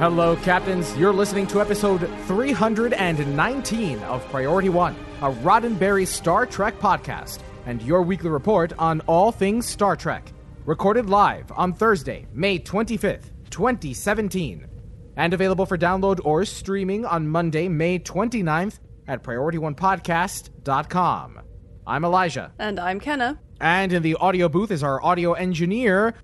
Hello, Captains. You're listening to episode 319 of Priority One, a Roddenberry Star Trek podcast, and your weekly report on all things Star Trek. Recorded live on Thursday, May 25th, 2017, and available for download or streaming on Monday, May 29th at PriorityOnePodcast.com. I'm Elijah. And I'm Kenna. And in the audio booth is our audio engineer,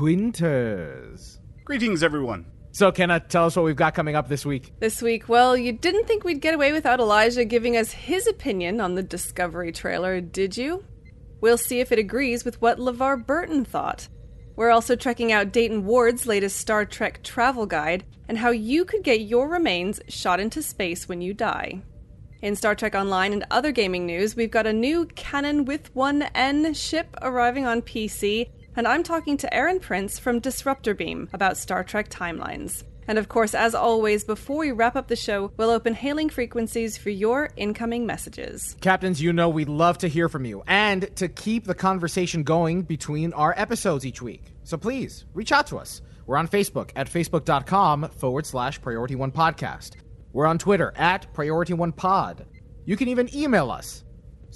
Winters. Greetings, everyone. So, Kenna, tell us what we've got coming up this week. This week, well, you didn't think we'd get away without Elijah giving us his opinion on the Discovery trailer, did you? We'll see if it agrees with what LeVar Burton thought. We're also checking out Dayton Ward's latest Star Trek travel guide and how you could get your remains shot into space when you die. In Star Trek Online and other gaming news, we've got a new Canon with one N ship arriving on PC, and I'm talking to Aaron Prince from Disruptor Beam about Star Trek timelines. And of course, as always, before we wrap up the show, we'll open hailing frequencies for your incoming messages. Captains, you know we love to hear from you and to keep the conversation going between our episodes each week. So please, reach out to us. We're on Facebook at facebook.com forward slash priority one podcast. We're on Twitter at priority one pod. You can even email us.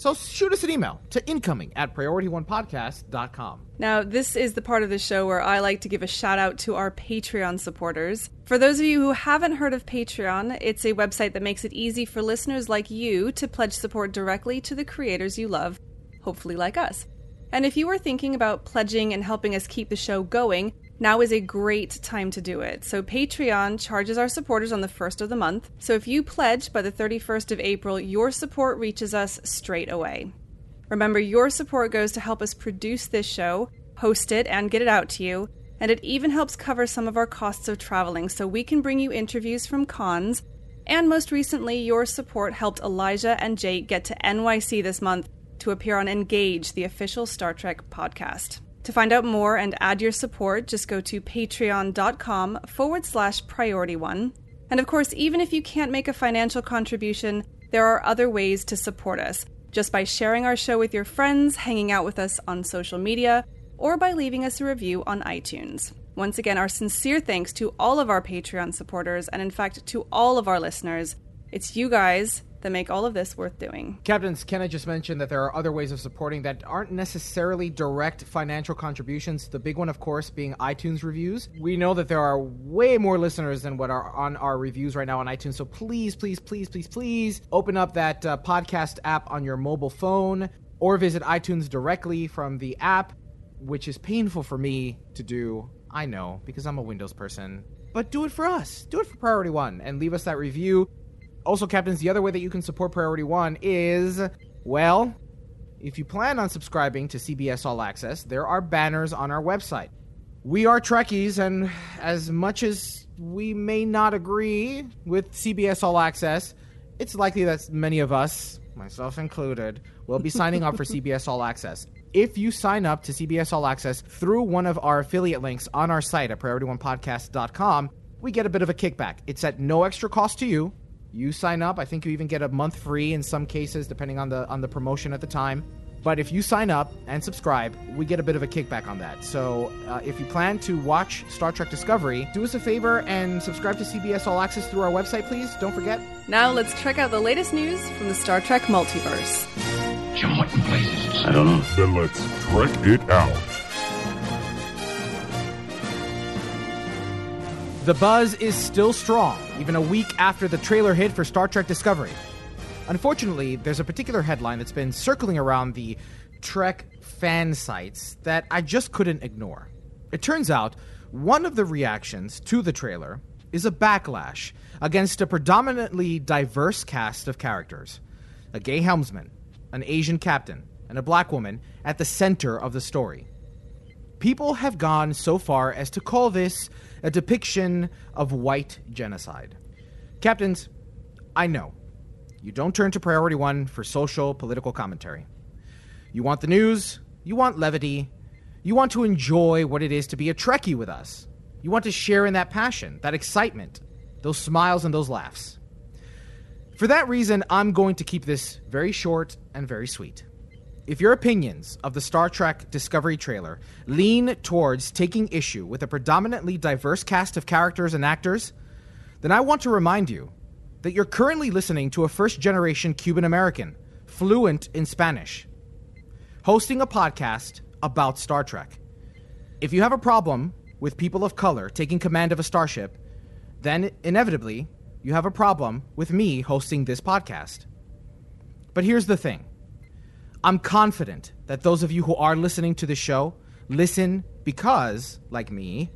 So shoot us an email to incoming at priorityonepodcast.com. Now, this is the part of the show where I like to give a shout out to our Patreon supporters. For those of you who haven't heard of Patreon, it's a website that makes it easy for listeners like you to pledge support directly to the creators you love, hopefully, like us. And if you are thinking about pledging and helping us keep the show going, now is a great time to do it. So, Patreon charges our supporters on the first of the month. So, if you pledge by the 31st of April, your support reaches us straight away. Remember, your support goes to help us produce this show, host it, and get it out to you. And it even helps cover some of our costs of traveling so we can bring you interviews from cons. And most recently, your support helped Elijah and Jake get to NYC this month to appear on Engage, the official Star Trek podcast. To find out more and add your support, just go to patreon.com forward slash priority one. And of course, even if you can't make a financial contribution, there are other ways to support us just by sharing our show with your friends, hanging out with us on social media, or by leaving us a review on iTunes. Once again, our sincere thanks to all of our Patreon supporters, and in fact, to all of our listeners. It's you guys that make all of this worth doing. Captains, can I just mention that there are other ways of supporting that aren't necessarily direct financial contributions. The big one, of course, being iTunes reviews. We know that there are way more listeners than what are on our reviews right now on iTunes. So please, please, please, please, please open up that uh, podcast app on your mobile phone or visit iTunes directly from the app, which is painful for me to do. I know because I'm a Windows person. But do it for us. Do it for Priority One and leave us that review. Also, captains, the other way that you can support Priority One is, well, if you plan on subscribing to CBS All Access, there are banners on our website. We are Trekkies, and as much as we may not agree with CBS All Access, it's likely that many of us, myself included, will be signing up for CBS All Access. If you sign up to CBS All Access through one of our affiliate links on our site at PriorityOnePodcast.com, we get a bit of a kickback. It's at no extra cost to you. You sign up. I think you even get a month free in some cases, depending on the on the promotion at the time. But if you sign up and subscribe, we get a bit of a kickback on that. So uh, if you plan to watch Star Trek Discovery, do us a favor and subscribe to CBS All Access through our website, please. Don't forget. Now let's check out the latest news from the Star Trek multiverse. Jim, what in blazes? I don't know. Then let's trek it out. The buzz is still strong, even a week after the trailer hit for Star Trek Discovery. Unfortunately, there's a particular headline that's been circling around the Trek fan sites that I just couldn't ignore. It turns out one of the reactions to the trailer is a backlash against a predominantly diverse cast of characters a gay helmsman, an Asian captain, and a black woman at the center of the story. People have gone so far as to call this a depiction of white genocide. Captains, I know. You don't turn to Priority One for social, political commentary. You want the news, you want levity, you want to enjoy what it is to be a Trekkie with us. You want to share in that passion, that excitement, those smiles and those laughs. For that reason, I'm going to keep this very short and very sweet. If your opinions of the Star Trek Discovery trailer lean towards taking issue with a predominantly diverse cast of characters and actors, then I want to remind you that you're currently listening to a first generation Cuban American, fluent in Spanish, hosting a podcast about Star Trek. If you have a problem with people of color taking command of a starship, then inevitably you have a problem with me hosting this podcast. But here's the thing I'm confident that those of you who are listening to the show listen because, like me,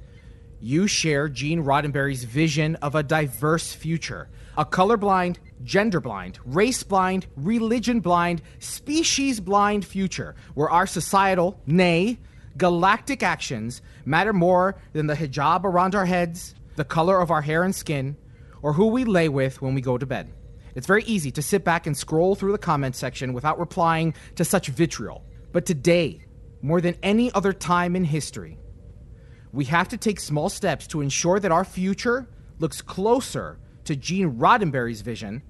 you share Gene Roddenberry's vision of a diverse future, a colorblind, gender blind, race blind, religion blind, species blind future where our societal, nay, galactic actions matter more than the hijab around our heads, the color of our hair and skin, or who we lay with when we go to bed. It's very easy to sit back and scroll through the comment section without replying to such vitriol. But today, more than any other time in history, we have to take small steps to ensure that our future looks closer to Gene Roddenberry's vision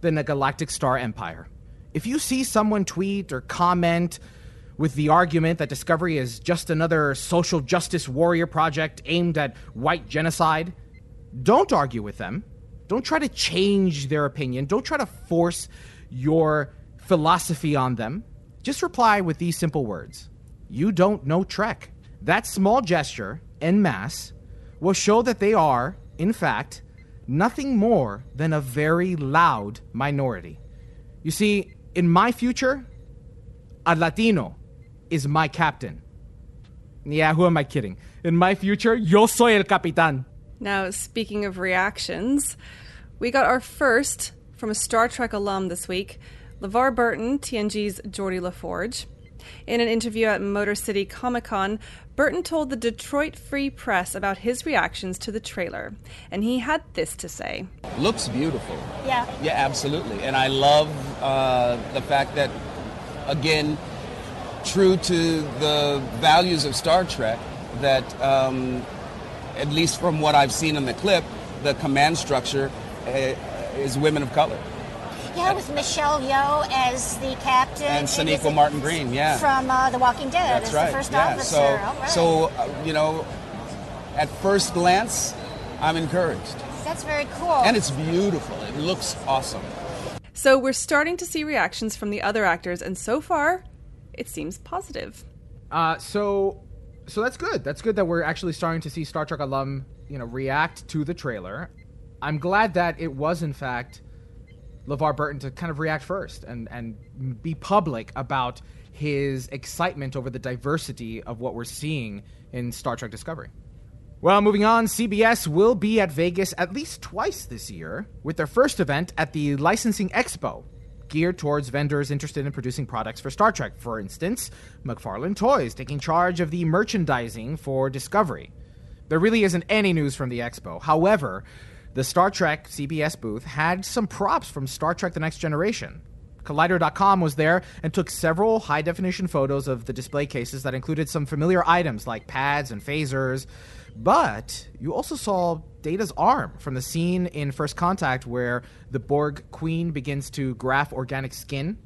than a galactic star empire. If you see someone tweet or comment with the argument that Discovery is just another social justice warrior project aimed at white genocide, don't argue with them. Don't try to change their opinion. Don't try to force your philosophy on them. Just reply with these simple words You don't know Trek. That small gesture, en masse, will show that they are, in fact, nothing more than a very loud minority. You see, in my future, a Latino is my captain. Yeah, who am I kidding? In my future, yo soy el capitán. Now, speaking of reactions, we got our first from a Star Trek alum this week, LeVar Burton, TNG's Geordi LaForge. In an interview at Motor City Comic Con, Burton told the Detroit Free Press about his reactions to the trailer, and he had this to say. Looks beautiful. Yeah. Yeah, absolutely. And I love uh, the fact that, again, true to the values of Star Trek, that um, at least from what I've seen in the clip, the command structure uh, is women of color. Yeah, with Michelle Yeoh as the captain. And is Sonequa Martin Green, yeah. From uh, The Walking Dead That's as right. the first yeah. officer. So, All right. so uh, you know, at first glance, I'm encouraged. That's very cool. And it's beautiful. It looks awesome. So we're starting to see reactions from the other actors, and so far, it seems positive. Uh, so, so that's good. That's good that we're actually starting to see Star Trek alum, you know, react to the trailer. I'm glad that it was in fact LeVar Burton to kind of react first and and be public about his excitement over the diversity of what we're seeing in Star Trek Discovery. Well, moving on, CBS will be at Vegas at least twice this year with their first event at the Licensing Expo, geared towards vendors interested in producing products for Star Trek. For instance, McFarlane Toys taking charge of the merchandising for Discovery. There really isn't any news from the expo. However, the Star Trek CBS booth had some props from Star Trek The Next Generation. Collider.com was there and took several high definition photos of the display cases that included some familiar items like pads and phasers. But you also saw Data's arm from the scene in First Contact where the Borg Queen begins to graft organic skin.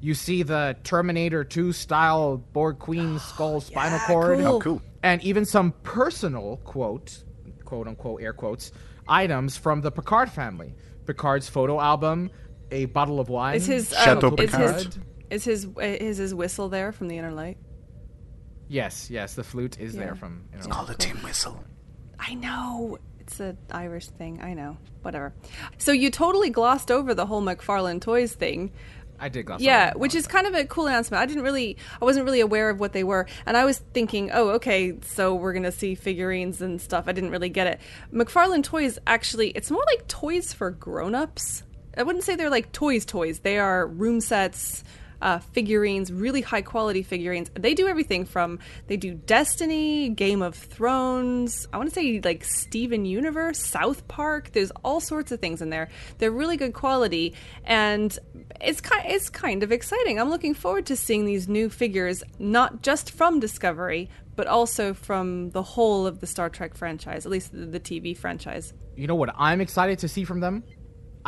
You see the Terminator 2 style Borg Queen skull spinal cord. cool. Oh, cool. And even some personal quote, quote unquote, air quotes, items from the Picard family. Picard's photo album, a bottle of wine. Is his Chateau um, is his is his is his whistle there from the Inner Light? Yes, yes, the flute is Yeah. there from. You know, Call the tin whistle. I know. It's an Irish thing. I know. Whatever. So you totally glossed over the whole McFarlane Toys thing. I did gloss Yeah, over that which is kind of a cool announcement. I didn't really, I wasn't really aware of what they were, and I was thinking, oh, okay, so we're gonna see figurines and stuff. I didn't really get it. McFarlane Toys actually, it's more like toys for grown-ups. I wouldn't say they're like toys, toys. They are room sets, uh, figurines, really high quality figurines. They do everything from they do Destiny, Game of Thrones. I want to say like Steven Universe, South Park. There's all sorts of things in there. They're really good quality, and it's kind it's kind of exciting. I'm looking forward to seeing these new figures, not just from Discovery, but also from the whole of the Star Trek franchise, at least the, TV franchise. You know what I'm excited to see from them?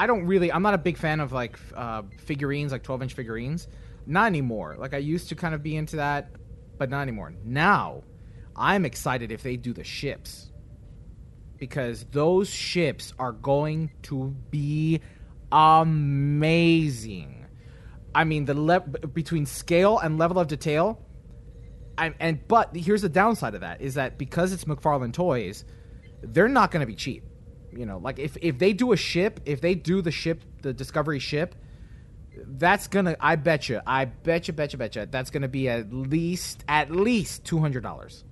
I don't really. I'm not a big fan of like uh, figurines, like 12 inch figurines. Not anymore. Like I used to kind of be into that, but not anymore. Now, I'm excited if they do the ships because those ships are going to be amazing. I mean, the le- between scale and level of detail. I, and but here's the downside of that is that because it's McFarlane Toys, they're not going to be cheap. You know, like if if they do a ship, if they do the ship, the Discovery ship, that's gonna. I bet you. I bet you. Bet you. Bet you. That's gonna be at least at least two hundred dollars.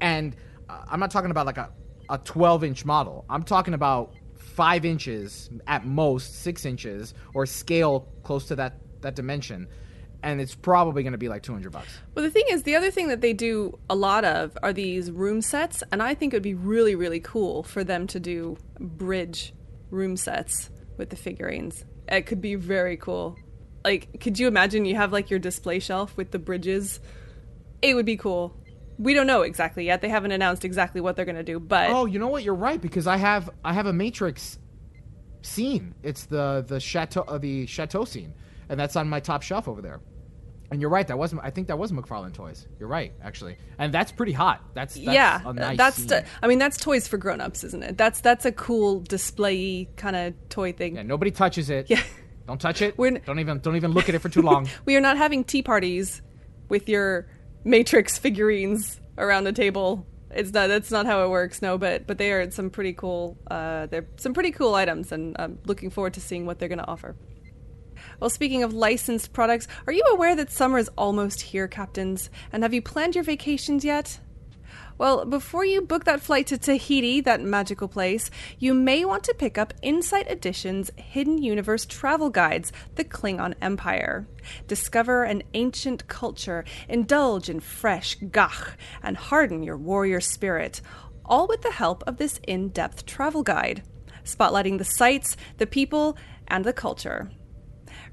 And uh, I'm not talking about like a a 12 inch model. I'm talking about five inches at most, six inches, or scale close to that that dimension. And it's probably going to be like 200 bucks. Well, the thing is, the other thing that they do a lot of are these room sets, and I think it would be really, really cool for them to do bridge room sets with the figurines. It could be very cool. Like, could you imagine you have like your display shelf with the bridges? It would be cool. We don't know exactly yet. They haven't announced exactly what they're going to do, but Oh, you know what? You're right because I have I have a Matrix scene. It's the the chateau uh, the chateau scene, and that's on my top shelf over there. And you're right. That was I think that was McFarlane Toys. You're right, actually, and that's pretty hot. That's, that's yeah, a nice that's scene. t- I mean that's toys for grown-ups, isn't it? That's that's a cool display kind of toy thing. yeah. Nobody touches it. Yeah. Don't touch it. We're n- don't even don't even look at it for too long. We are not having tea parties with your Matrix figurines around the table. It's not. That's not how it works. No, but but they are some pretty cool. Uh, they're some pretty cool items, and I'm looking forward to seeing what they're going to offer. Well, speaking of licensed products, are you aware that summer is almost here, captains? And have you planned your vacations yet? Well, before you book that flight to Tahiti, that magical place, you may want to pick up Insight Edition's Hidden Universe travel guides, The Klingon Empire. Discover an ancient culture, indulge in fresh gagh, and harden your warrior spirit, all with the help of this in depth travel guide, spotlighting the sights, the people, and the culture.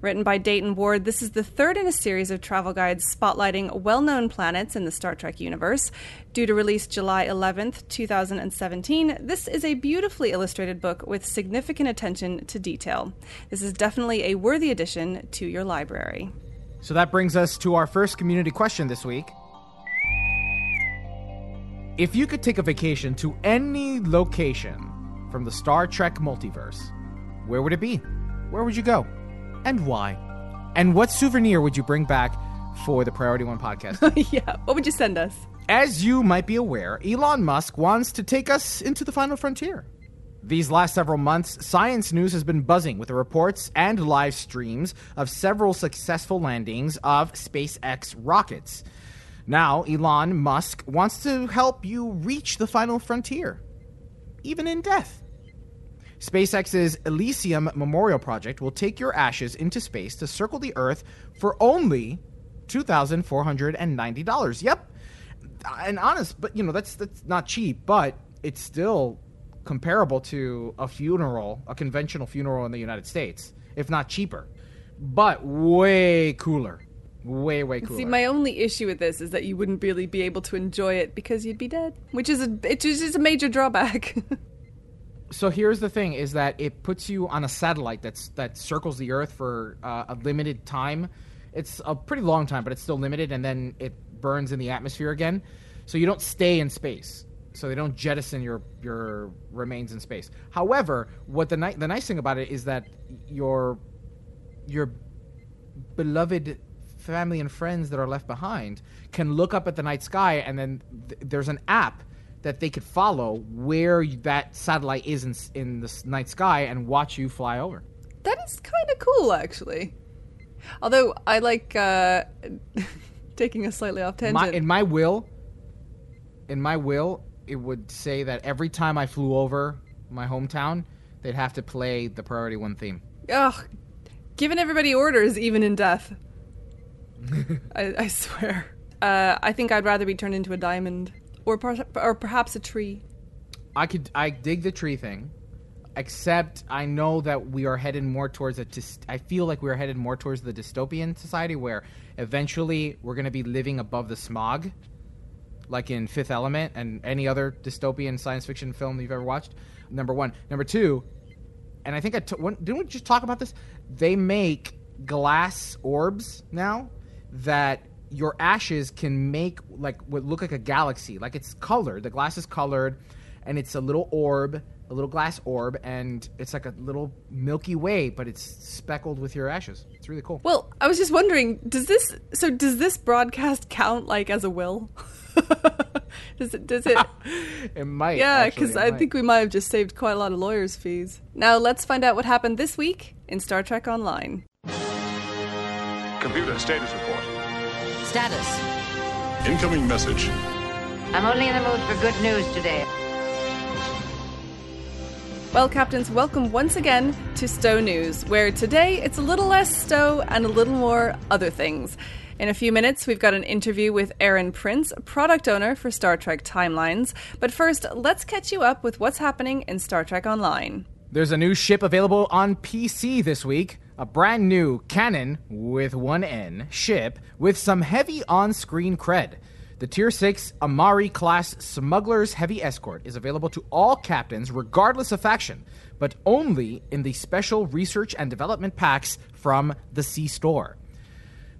Written by Dayton Ward, this is the third in a series of travel guides spotlighting well known planets in the Star Trek universe. Due to release July 11th, 2017, this is a beautifully illustrated book with significant attention to detail. This is definitely a worthy addition to your library. so that brings us to our first community question this week. If you could take a vacation to any location from the Star Trek multiverse, where would it be? Where would you go? And why? And what souvenir would you bring back for the Priority One podcast? yeah, what would you send us? As you might be aware, Elon Musk wants to take us into the final frontier. These last several months, science news has been buzzing with the reports and live streams of several successful landings of SpaceX rockets. Now, Elon Musk wants to help you reach the final frontier, even in death. SpaceX's Elysium Memorial Project will take your ashes into space to circle the Earth for only $2,490. Yep. And honest, but you know, that's that's not cheap, but it's still comparable to a funeral, a conventional funeral in the United States, if not cheaper. But way cooler. Way way cooler. See, my only issue with this is that you wouldn't really be able to enjoy it because you'd be dead, which is a it is a major drawback. so here's the thing is that it puts you on a satellite that's that circles the earth for uh, a limited time. It's a pretty long time but it's still limited and then it burns in the atmosphere again. So you don't stay in space. So they don't jettison your your remains in space. However what the ni- the nice thing about it is that your your beloved family and friends that are left behind can look up at the night sky and then th- there's an app that they could follow where that satellite is in, in the night sky and watch you fly over. that is kind of cool, actually. Although I like uh, taking a slightly off tangent. My, in my will, in my will, it would say that every time I flew over my hometown, they'd have to play the Priority One theme. Ugh, giving everybody orders even in death. I, I swear. Uh, I think I'd rather be turned into a diamond, or per- or perhaps a tree. I could I dig the tree thing, except I know that we are headed more towards a. Dys- I feel like we are headed more towards the dystopian society where eventually we're going to be living above the smog, like in Fifth Element and any other dystopian science fiction film you've ever watched. Number one, number two, and I think I t- when, didn't we just talk about this? They make glass orbs now that your ashes can make like what look like a galaxy. Like it's colored. The glass is colored, and it's a little orb, a little glass orb, and it's like a little Milky Way, but it's speckled with your ashes. It's really cool. Well, I was just wondering, does this so does this broadcast count like as a will? does it? Does it? it might. yeah, because I might. think we might have just saved quite a lot of lawyers' fees. Now let's find out what happened this week in Star Trek Online. Computer status report. Status. Incoming message. I'm only in the mood for good news today. Well, Captains, welcome once again to STO News, where today it's a little less STO and a little more other things. In a few minutes, we've got an interview with Aaron Prince, product owner for Star Trek Timelines. But first, let's catch you up with what's happening in Star Trek Online. There's a new ship available on PC this week. A brand new Canon with one N ship with some heavy on screen cred. The Tier 6 Amarie class Smuggler's Heavy Escort is available to all captains regardless of faction, but only in the special research and development packs from the C Store.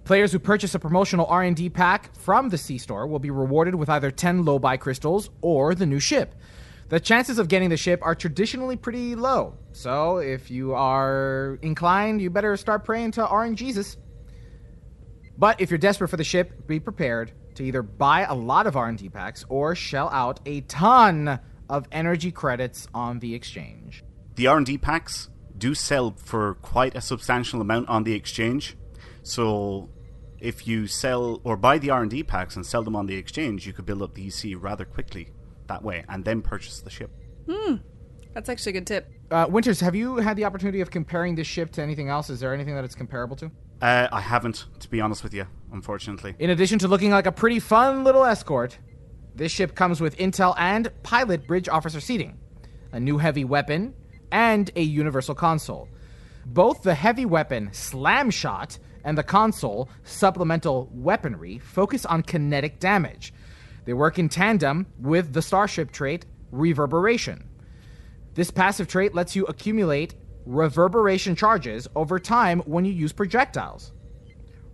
Players who purchase a promotional R&D pack from the C Store will be rewarded with either 10 Lobi crystals or the new ship. The chances of getting the ship are traditionally pretty low, so if you are inclined, you better start praying to RNG Jesus. But if you're desperate for the ship, be prepared to either buy a lot of R&D packs or shell out a ton of energy credits on the exchange. The R&D packs do sell for quite a substantial amount on the exchange. So if you sell or buy the R&D packs and sell them on the exchange, you could build up the EC rather quickly that way and then purchase the ship. Hmm. That's actually a good tip. Uh, Winters, have you had the opportunity of comparing this ship to anything else? Is there anything that it's comparable to? Uh, I haven't, to be honest with you, unfortunately. In addition to looking like a pretty fun little escort, this ship comes with intel and pilot bridge officer seating, a new heavy weapon, and a universal console. Both the heavy weapon Slam Shot and the console Supplemental Weaponry focus on kinetic damage. They work in tandem with the Starship trait Reverberation. This passive trait lets you accumulate reverberation charges over time when you use projectiles.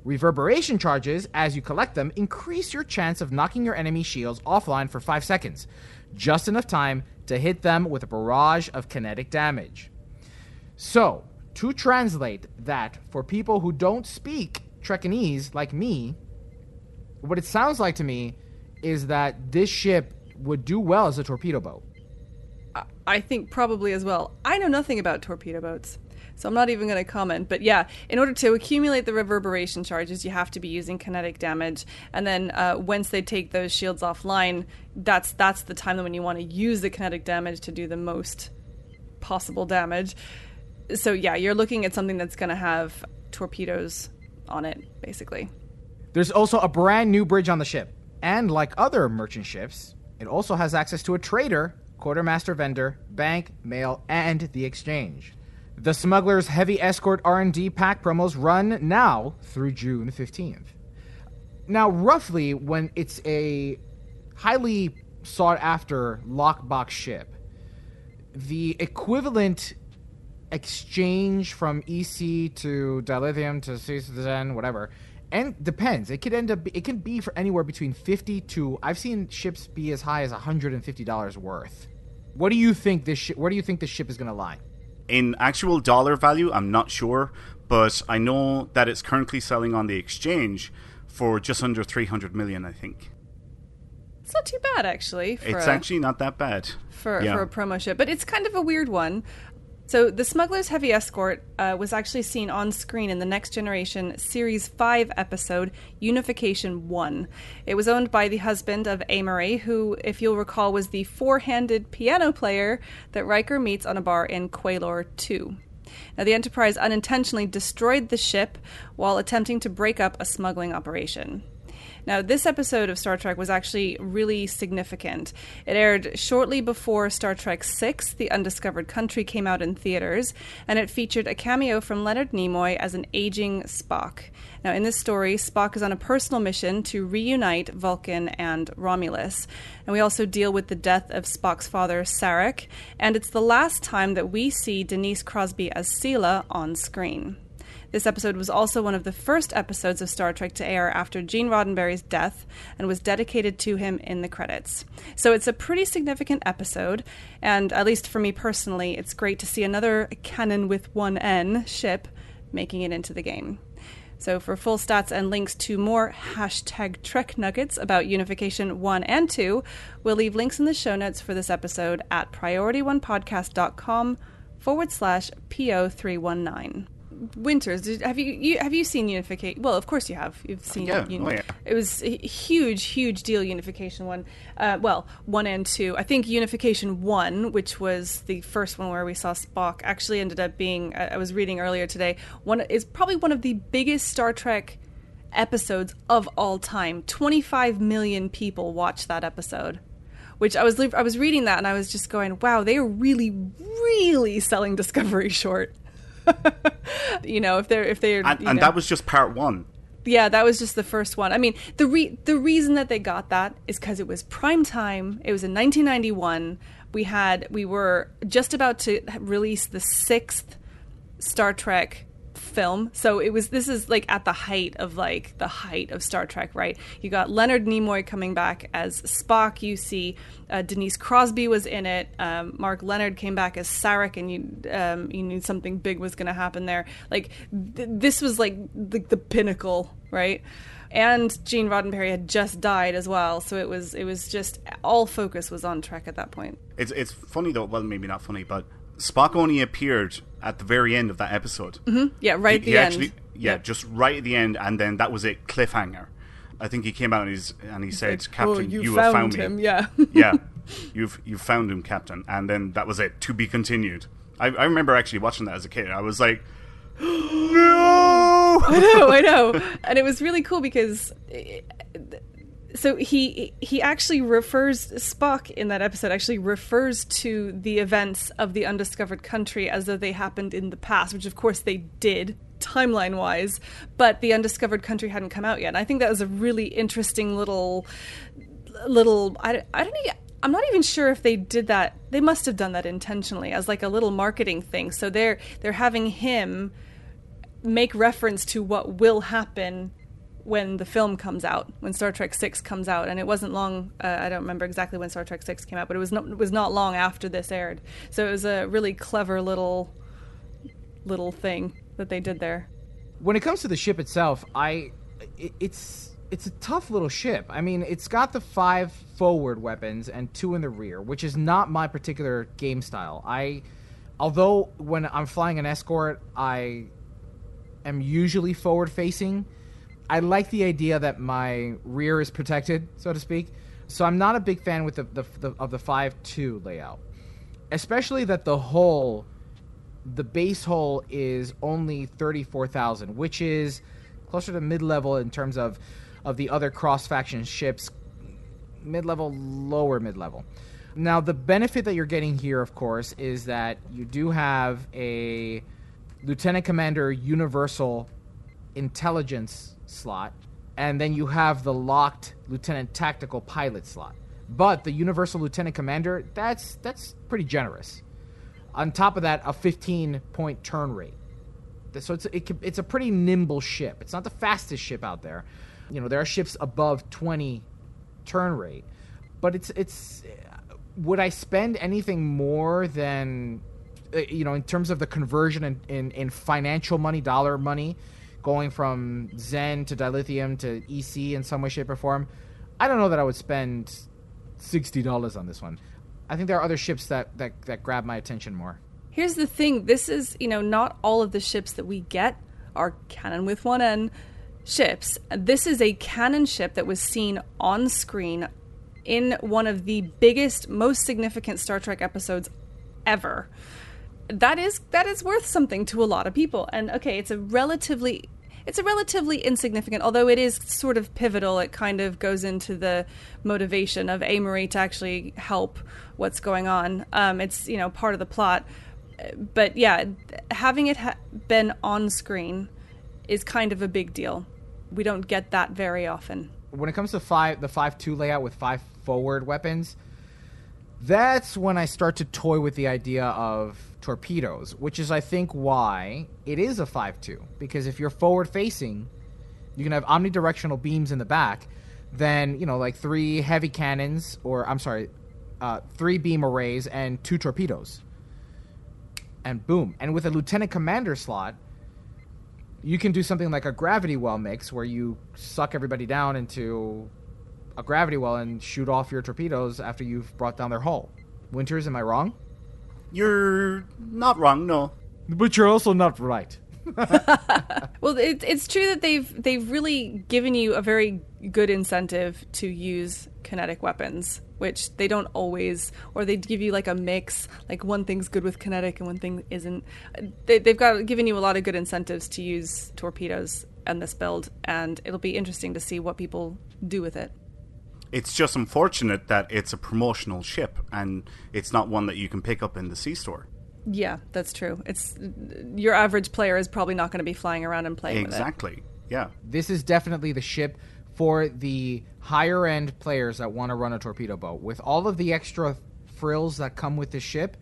Reverberation charges, as you collect them, increase your chance of knocking your enemy shields offline for 5 seconds, just enough time to hit them with a barrage of kinetic damage. So, to translate that for people who don't speak Trekanese like me, what it sounds like to me is that this ship would do well as a torpedo boat. I- think probably as well. I know nothing about torpedo boats, so I'm not even going to comment. But yeah, in order to accumulate the reverberation charges, you have to be using kinetic damage, and then uh, once they take those shields offline, that's that's the time when you want to use the kinetic damage to do the most possible damage. So yeah, you're looking at something that's going to have torpedoes on it, basically. There's also a brand new bridge on the ship, and like other merchant ships, it also has access to a trader, quartermaster vendor, bank, mail, and the exchange. The Smuggler's Heavy Escort R&D pack promos run now through June 15th. Now, roughly when it's a highly sought after lockbox ship, the equivalent exchange from EC to dilithium to C whatever, and depends. It could end up. It can be for anywhere between fifty to. I've seen ships be as high as hundred and fifty dollars worth. What do you think this? Shi- where do you think this ship is going to lie? In actual dollar value, I'm not sure, but I know that it's currently selling on the exchange for just under 300 million, I think. It's not too bad actually. For It's a- actually not that bad. for, Yeah. for a promo ship, but it's kind of a weird one. So, the Smuggler's Heavy Escort uh, was actually seen on screen in the Next Generation Series 5 episode, Unification 1. It was owned by the husband of Amarie, who, if you'll recall, was the four handed piano player that Riker meets on a bar in Qualor 2. Now, the Enterprise unintentionally destroyed the ship while attempting to break up a smuggling operation. Now, this episode of Star Trek was actually really significant. It aired shortly before Star Trek VI, The Undiscovered Country, came out in theaters, and it featured a cameo from Leonard Nimoy as an aging Spock. Now, in this story, Spock is on a personal mission to reunite Vulcan and Romulus. And we also deal with the death of Spock's father, Sarek, and it's the last time that we see Denise Crosby as Sela on screen. This episode was also one of the first episodes of Star Trek to air after Gene Roddenberry's death and was dedicated to him in the credits. So it's a pretty significant episode, and at least for me personally, it's great to see another canon with one N ship making it into the game. So, for full stats and links to more hashtag Trek Nuggets about Unification 1 and 2, we'll leave links in the show notes for this episode at priorityonepodcast.com forward slash PO319. Winters, did, have you, you have you seen Unification? Well, of course you have. You've seen Yeah, Uni- oh, yeah. It was a huge, huge deal. Unification one, uh, well, one and two. I think Unification one, which was the first one where we saw Spock, actually ended up being. I I was reading earlier today. One is probably one of the biggest Star Trek episodes of all time. Twenty five million people watched that episode. Which I was I was reading that and I was just going, wow, they are really, really selling Discovery short. you know, if they're if they're And, and that was just part one. Yeah, that was just the first one. I mean, the re- the reason that they got that is because it was prime time. It was in 1991. We had we were just about to release the sixth Star Trek film. So it was this is like at the height of like the height of Star Trek, right? You got Leonard Nimoy coming back as Spock. You see uh, Denise Crosby was in it. Um, Mark Lenard came back as Sarek, and you um, you knew something big was going to happen there. Like th- this was like the, the pinnacle, right? And Gene Roddenberry had just died as well, so it was it was just all focus was on Trek at that point. It's it's funny though. Well, maybe not funny, but Spock only appeared at the very end of that episode. Mm-hmm. Yeah, right at the he end. Actually, yeah, Yep. just right at the end, and then that was it. Cliffhanger. I think he came out and, he's, and he said, Like, "Captain, "Oh, you you, found have found him," me." yeah. yeah, you've you found him, Captain. And then that was it. To be continued. I, I remember actually watching that as a kid. I was like, "No!" I know, I know, and it was really cool because. eh, So he he actually refers Spock in that episode actually refers to the events of the undiscovered country as though they happened in the past, which of course they did timeline wise, but the undiscovered country hadn't come out yet. And I think that was a really interesting little little I, I don't even I'm not even sure if they did that. They must have done that intentionally as like a little marketing thing. So they're they're having him make reference to what will happen when the film comes out, when Star Trek Six comes out, and it wasn't long. Uh, I don't remember exactly when Star Trek Six came out, but it was not was not long after this aired. So it was a really clever little little thing that they did there. when it comes to the ship itself, I it, it's it's a tough little ship. I mean, it's got the five forward weapons and two in the rear, which is not my particular game style. I although when I'm flying an escort, I am usually forward facing. I like the idea that my rear is protected, so to speak. So I'm not a big fan with the, the, the of the five two layout, especially that the hull the base hull is only 34,000, which is closer to mid-level in terms of of the other cross-faction ships, mid-level, lower mid-level. Now, the benefit that you're getting here, of course, is that you do have a Lieutenant Commander Universal Intelligence slot, and then you have the locked Lieutenant Tactical Pilot slot. But the Universal Lieutenant Commander, that's that's pretty generous on top of that, a 15 point turn rate. So it's it, it's a pretty nimble ship. It's not the fastest ship out there. You know, there are ships above 20 turn rate, but it's it's. Would I spend anything more than, uh, you know, in terms of the conversion in, in, in financial money, dollar money, going from Zen to dilithium to EC in some way, shape, or form? I don't know that I would spend sixty dollars on this one. I think there are other ships that, that, that grab my attention more. Here's the thing: this is you know not all of the ships that we get are canon with one N ships. This is a canon ship that was seen on screen in one of the biggest, most significant Star Trek episodes ever. that is that is worth something to a lot of people. And okay, it's a relatively it's a relatively insignificant, although it is sort of pivotal. It kind of goes into the motivation of Amarie to actually help what's going on. Um, it's you know part of the plot, but yeah, having it ha- been on screen is kind of a big deal. We don't get that very often. When it comes to five, the five two layout with five forward weapons, that's when I start to toy with the idea of torpedoes, which is, I think, why it is a 5 2. Because if you're forward facing, you can have omnidirectional beams in the back, then, you know, like three heavy cannons, or I'm sorry, uh, three beam arrays and two torpedoes. And boom. And with a lieutenant commander slot, you can do something like a gravity well mix where you suck everybody down into a gravity well and shoot off your torpedoes after you've brought down their hull. Winters, am I wrong? You're not wrong, no. But you're also not right. well, it, it's true that they've they've really given you a very good incentive to use kinetic weapons, which they don't always, or they give you like a mix, like one thing's good with kinetic and one thing isn't. They, they've got given you a lot of good incentives to use torpedoes and this build, and it'll be interesting to see what people do with it. It's just unfortunate that it's a promotional ship and it's not one that you can pick up in the C store. Yeah, that's true. It's your average player is probably not going to be flying around and playing exactly. Yeah. This is definitely the ship for the higher end players that want to run a torpedo boat. With all of the extra frills that come with the ship,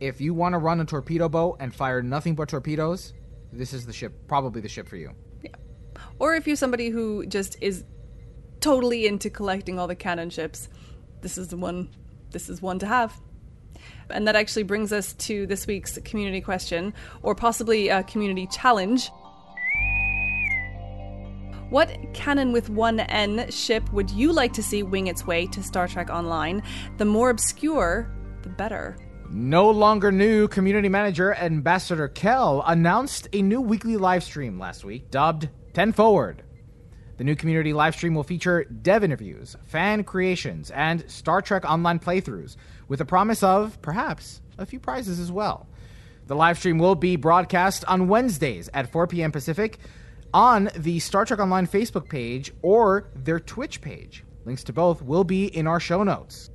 if you want to run a torpedo boat and fire nothing but torpedoes, this is the ship, probably the ship for you. Yeah. Or if you're somebody who just is totally into collecting all the cannon ships, this is the one. This is one to have. And that actually brings us to this week's community question, or possibly a community challenge. What cannon with one N ship would you like to see wing its way to Star Trek Online? The more obscure, the better. No longer new community manager Ambassador Kael announced a new weekly live stream last week dubbed 10 Forward. The new community livestream will feature dev interviews, fan creations, and Star Trek online playthroughs, with a promise of, perhaps, a few prizes as well. The livestream will be broadcast on Wednesdays at 4 p.m. Pacific on the Star Trek Online Facebook page or their Twitch page. Links to both will be in our show notes.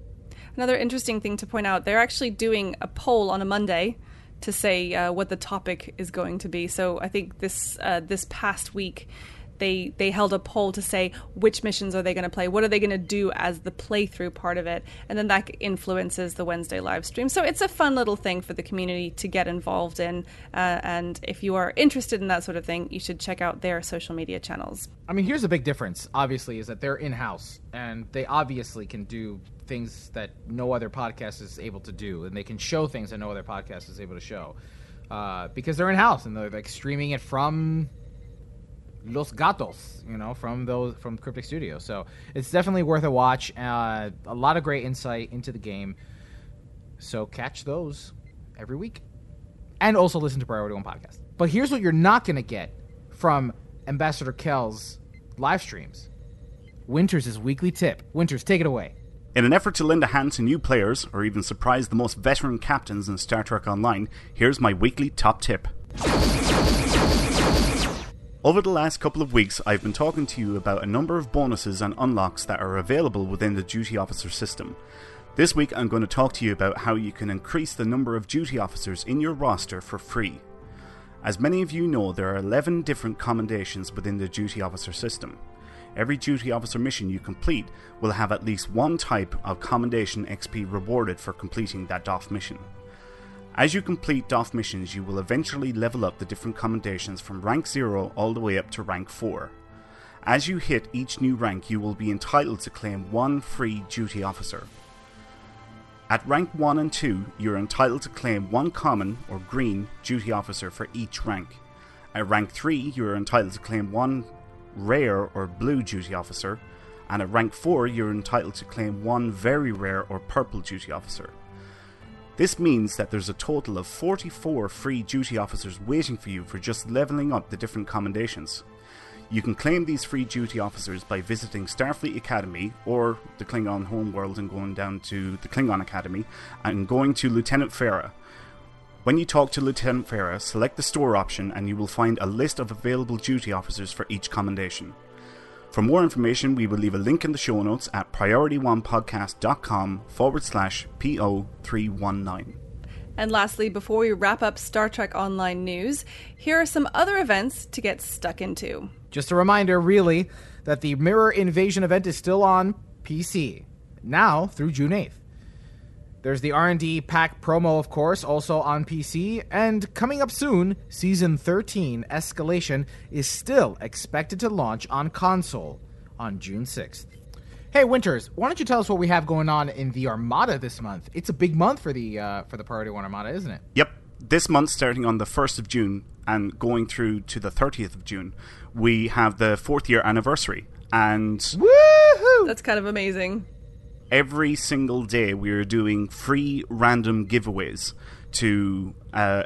Another interesting thing to point out they're actually doing a poll on a Monday to say uh, what the topic is going to be. So I think this uh, this past week they they held a poll to say which missions are they going to play what are they going to do as the playthrough part of it and then that influences the wednesday live stream. So it's a fun little thing for the community to get involved in uh, and if you are interested in that sort of thing you should check out their social media channels. I mean here's a big difference obviously is that they're in-house and they obviously can do things that no other podcast is able to do and they can show things that no other podcast is able to show uh, because they're in-house and they're like streaming it from Los Gatos, you know, from those from Cryptic Studios. So it's definitely worth a watch. Uh, a lot of great insight into the game. So catch those every week, and also listen to Priority One podcast. But here's what you're not going to get from Ambassador Kael's live streams. Winters' weekly tip. Winters, take it away. In an effort to lend a hand to new players, or even surprise the most veteran captains in Star Trek Online, here's my weekly top tip. Over the last couple of weeks, I've been talking to you about a number of bonuses and unlocks that are available within the duty officer system. This week, I'm going to talk to you about how you can increase the number of duty officers in your roster for free. As many of you know, there are 11 different commendations within the duty officer system. Every duty officer mission you complete will have at least one type of commendation XP rewarded for completing that DOF mission. As you complete DOF missions, you will eventually level up the different commendations from rank 0 all the way up to rank 4. As you hit each new rank, you will be entitled to claim one free duty officer. At rank 1 and 2, you are entitled to claim one common or green duty officer for each rank. At rank 3, you are entitled to claim one rare or blue duty officer, and at rank 4, you are entitled to claim one very rare or purple duty officer. This means that there's a total of 44 free duty officers waiting for you for just leveling up the different commendations. You can claim these free duty officers by visiting Starfleet Academy or the Klingon homeworld and going down to the Klingon Academy and going to Lieutenant Farah. When you talk to Lieutenant Farah, select the store option and you will find a list of available duty officers for each commendation. For more information, we will leave a link in the show notes at priorityonepodcast.com forward slash PO319. And lastly, before we wrap up Star Trek Online news, here are some other events to get stuck into. Just a reminder, really, that the Mirror Invasion event is still on PC, now through June 8th. There's the R&D pack promo, of course, also on PC, and coming up soon, Season 13 Escalation is still expected to launch on console on June 6th. Hey Winters, why don't you tell us what we have going on in the Armada this month? It's a big month for the uh, for the Priority One Armada, isn't it? Yep. This month, starting on the 1st of June and going through to the 30th of June, we have the fourth year anniversary. And Woohoo! That's kind of amazing. Every single day we are doing free random giveaways to uh,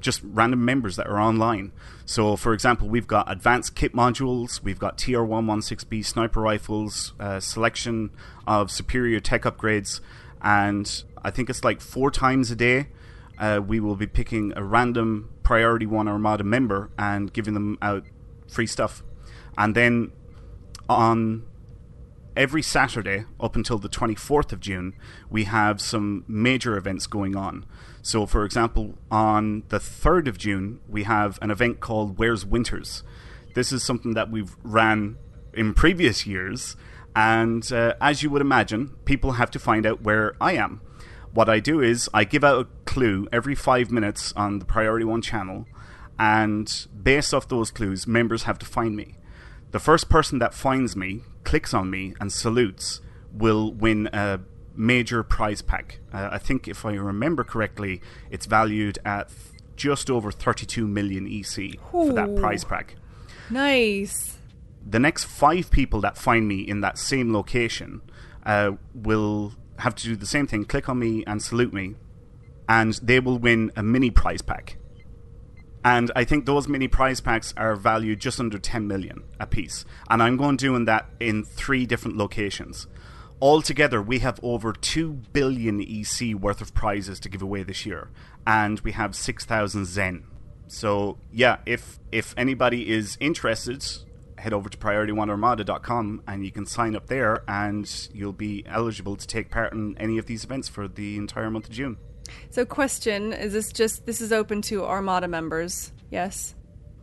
just random members that are online. So, for example, we've got advanced kit modules, we've got TR116B sniper rifles, uh, selection of superior tech upgrades, and I think it's like four times a day. Uh, we will be picking a random Priority One Armada member and giving them out free stuff. And then on every Saturday up until the 24th of June, we have some major events going on. So, for example, on the 3rd of June, we have an event called Where's Winters. This is something that we've ran in previous years, and uh, as you would imagine, people have to find out where I am. What I do is I give out a clue every five minutes on the Priority One channel, and based off those clues, members have to find me. The first person that finds me, clicks on me, and salutes will win a major prize pack. Uh, I think, if I remember correctly, it's valued at th- just over 32 million EC for that prize pack. Nice. The next five people that find me in that same location uh, will have to do the same thing click on me and salute me, and they will win a mini prize pack. And I think those mini prize packs are valued just under 10 million a piece. And I'm going to doing that in three different locations. Altogether, we have over 2 billion EC worth of prizes to give away this year. And we have 6,000 Zen. So, yeah, if, if anybody is interested, head over to PriorityOneArmada.com and you can sign up there and you'll be eligible to take part in any of these events for the entire month of June. So, question: Is this just this is open to Armada members? Yes.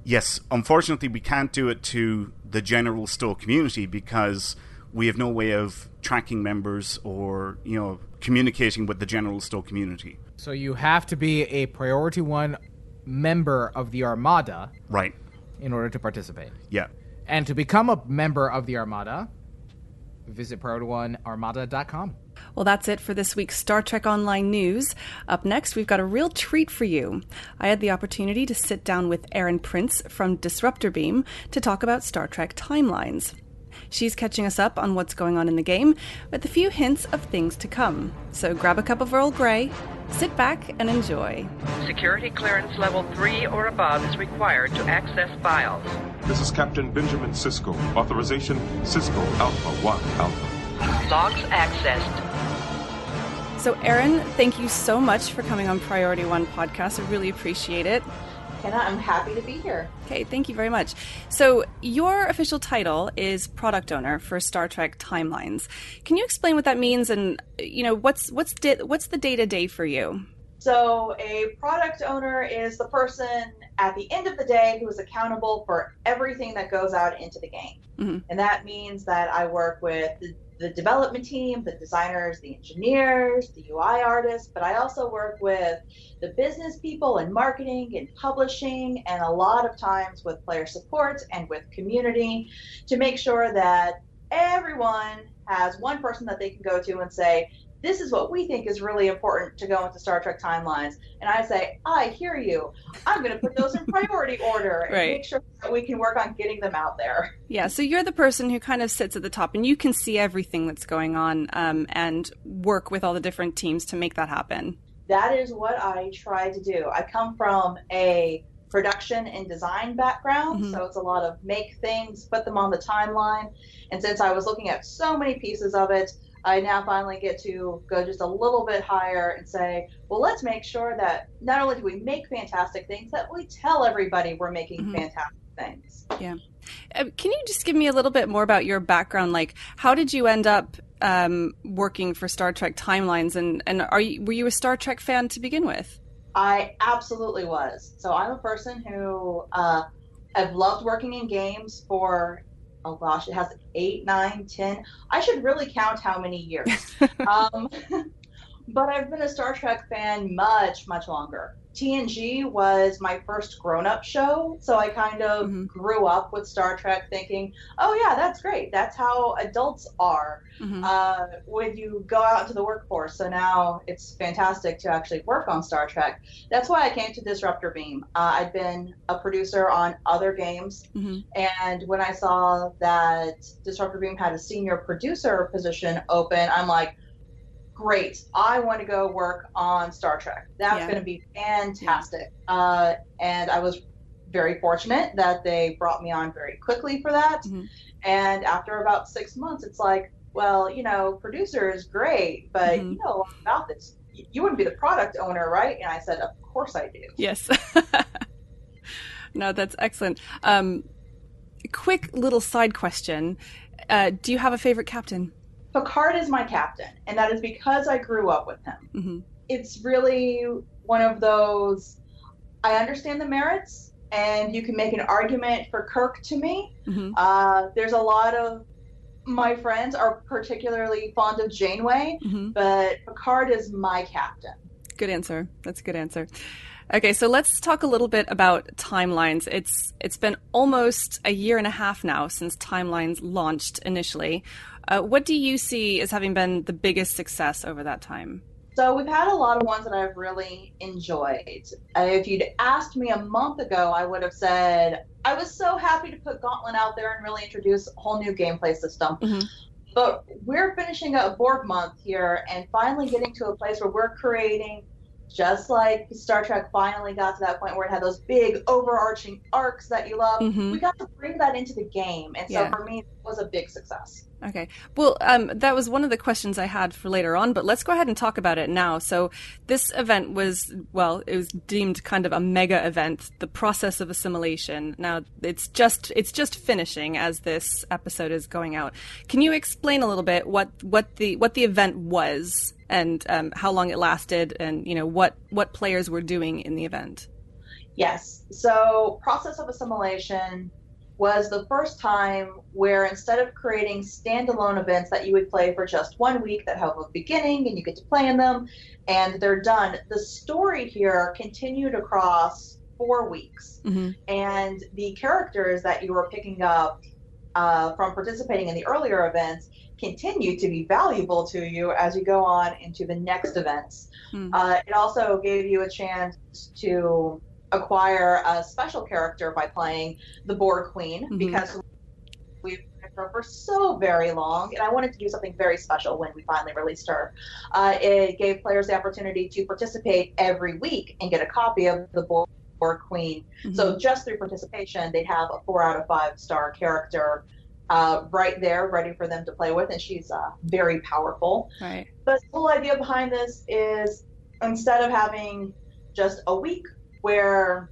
Yes, unfortunately, we can't do it to the general STO community because we have no way of tracking members or you know communicating with the general STO community. So you have to be a Priority One member of the Armada Right? in order to participate. Yeah. And to become a member of the Armada, visit PriorityOneArmada.com. Well, that's it for this week's Star Trek Online news. Up next, we've got a real treat for you. I had the opportunity to sit down with Erin Prince from Disruptor Beam to talk about Star Trek timelines. She's catching us up on what's going on in the game with a few hints of things to come. So grab a cup of Earl Grey, sit back, and enjoy. Security clearance level 3 or above is required to access files. This is Captain Benjamin Sisko. Authorization Sisko Alpha 1 Alpha. Logs accessed. So, Erin, thank you so much for coming on Priority One podcast. I really appreciate it. And I'm happy to be here. Okay, thank you very much. So, your official title is product owner for Star Trek Timelines. Can you explain what that means, and you know what's what's di- what's the day to day for you? So, a product owner is the person at the end of the day who is accountable for everything that goes out into the game. Mhm. And that means that I work with the, development team, the designers, the engineers, the UI artists, but I also work with the business people and marketing and publishing, and a lot of times with player support and with community to make sure that everyone has one person that they can go to and say, this is what we think is really important to go into Star Trek timelines. And I say, I hear you. I'm going to put those in priority order and Right. make sure that we can work on getting them out there. Yeah, so you're the person who kind of sits at the top, and you can see everything that's going on, um, and work with all the different teams to make that happen. That is what I try to do. I come from a production and design background, Mhm. so it's a lot of make things, put them on the timeline. And since I was looking at so many pieces of it, I now finally get to go just a little bit higher and say, well, let's make sure that not only do we make fantastic things, that we tell everybody we're making mm-hmm. fantastic things. Yeah. Uh, can you just give me a little bit more about your background? Like, how did you end up um, working for Star Trek Timelines, and and are you were you a Star Trek fan to begin with? I absolutely was. So I'm a person who uh, I've loved working in games for oh gosh, it has eight, nine, ten. I should really count how many years. um, but I've been a Star Trek fan much, much longer. TNG was my first grown up show. So I kind of mm-hmm. grew up with Star Trek thinking, oh, yeah, that's great. That's how adults are mm-hmm. uh, when you go out into the workforce. So now it's fantastic to actually work on Star Trek. That's why I came to Disruptor Beam. Uh, I'd been a producer on other games. Mm-hmm. And when I saw that Disruptor Beam had a senior producer position open, I'm like, great. I want to go work on Star Trek. That's yeah. going to be fantastic. Yeah. Uh, and I was very fortunate that they brought me on very quickly for that. Mm-hmm. And after about six months, it's like, well, you know, producer is great, but mm-hmm. you know about this. You wouldn't be the product owner, right? And I said, of course I do. Yes. no, that's excellent. Um, quick little side question. Uh, do you have a favorite captain? Picard is my captain, and that is because I grew up with him. Mm-hmm. It's really one of those. I understand the merits, and you can make an argument for Kirk to me. Mm-hmm. Uh, there's a lot of my friends are particularly fond of Janeway, mm-hmm. but Picard is my captain. Good answer. That's a good answer. Okay, so let's talk a little bit about timelines. It's it's been almost a year and a half now since timelines launched initially. Uh, what do you see as having been the biggest success over that time? So we've had a lot of ones that I've really enjoyed. Uh, if you'd asked me a month ago, I would have said I was so happy to put Gauntlet out there and really introduce a whole new gameplay system. Mm-hmm. But we're finishing a Borg month here and finally getting to a place where we're creating just like Star Trek finally got to that point where it had those big overarching arcs that you love, mm-hmm. we got to bring that into the game. And so yeah. for me, it was a big success. Okay. Well, um, that was one of the questions I had for later on, but let's go ahead and talk about it now. So, this event was, well, it was deemed kind of a mega event, the process of assimilation. Now, it's just, it's just finishing as this episode is going out. Can you explain a little bit what, what the, what the event was and um, how long it lasted and, you know, what, what players were doing in the event? Yes. So, process of assimilation was the first time where instead of creating standalone events that you would play for just one week that have a beginning and you get to play in them and they're done, the story here continued across four weeks. Mm-hmm. And the characters that you were picking up uh, from participating in the earlier events continue to be valuable to you as you go on into the next events. Mm-hmm. Uh, it also gave you a chance to acquire a special character by playing the Borg Queen mm-hmm. because we've her for so very long, and I wanted to do something very special when we finally released her. Uh, it gave players the opportunity to participate every week and get a copy of the Borg Queen. Mm-hmm. So just through participation, they'd have a four out of five star character uh, right there, ready for them to play with, and she's uh, very powerful. Right. But the whole idea behind this is instead of having just a week where